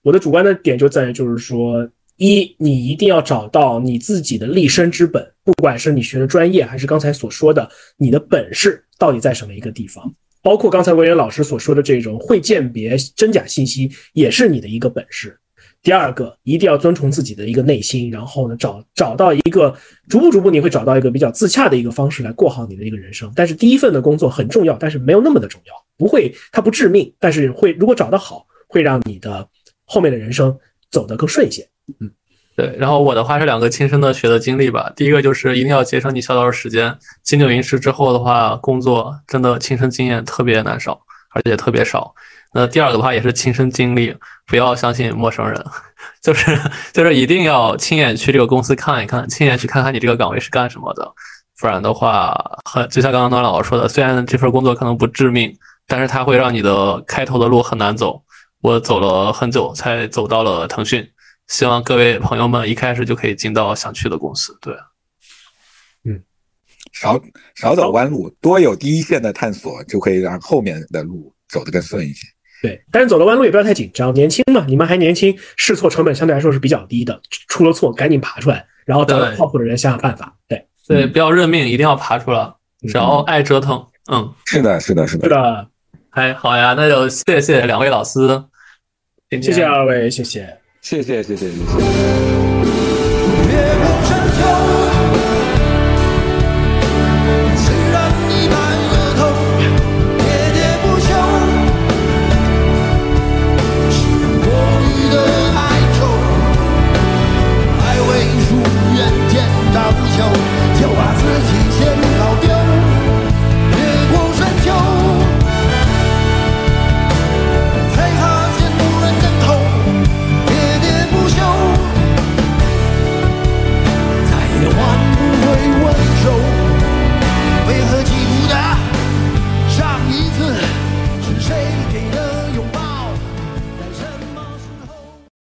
我的主观的点就在于，就是说，一，你一定要找到你自己的立身之本，不管是你学的专业，还是刚才所说的你的本事到底在什么一个地方，包括刚才文言老师所说的这种会鉴别真假信息，也是你的一个本事。第二个，一定要遵从自己的一个内心，然后呢，找找到一个逐步逐步，你会找到一个比较自洽的一个方式来过好你的一个人生。但是第一份的工作很重要，但是没有那么的重要，不会它不致命，但是会如果找得好，会让你的后面的人生走得更顺一些。嗯，对。然后我的话是两个亲身的学的经历吧。第一个就是一定要节省你校招的时间，金九银十之后的话，工作真的亲身经验特别难少，而且特别少。那第二个的话也是亲身经历，不要相信陌生人，就是就是一定要亲眼去这个公司看一看，亲眼去看看你这个岗位是干什么的，不然的话，很就像刚刚暖老师说的，虽然这份工作可能不致命，但是它会让你的开头的路很难走。我走了很久才走到了腾讯，希望各位朋友们一开始就可以进到想去的公司。对，嗯，少少走弯路，多有第一线的探索，就可以让后面的路走得更顺一些。对，但是走了弯路也不要太紧张，年轻嘛，你们还年轻，试错成本相对来说是比较低的，出了错赶紧爬出来，然后找靠谱的人想想办法。对对，不要认命，一定要爬出来，只要爱折腾。嗯，是的，是的，是的。是的，哎，好呀，那就谢谢两位老师，谢谢二位，谢谢，谢谢，谢谢，谢谢。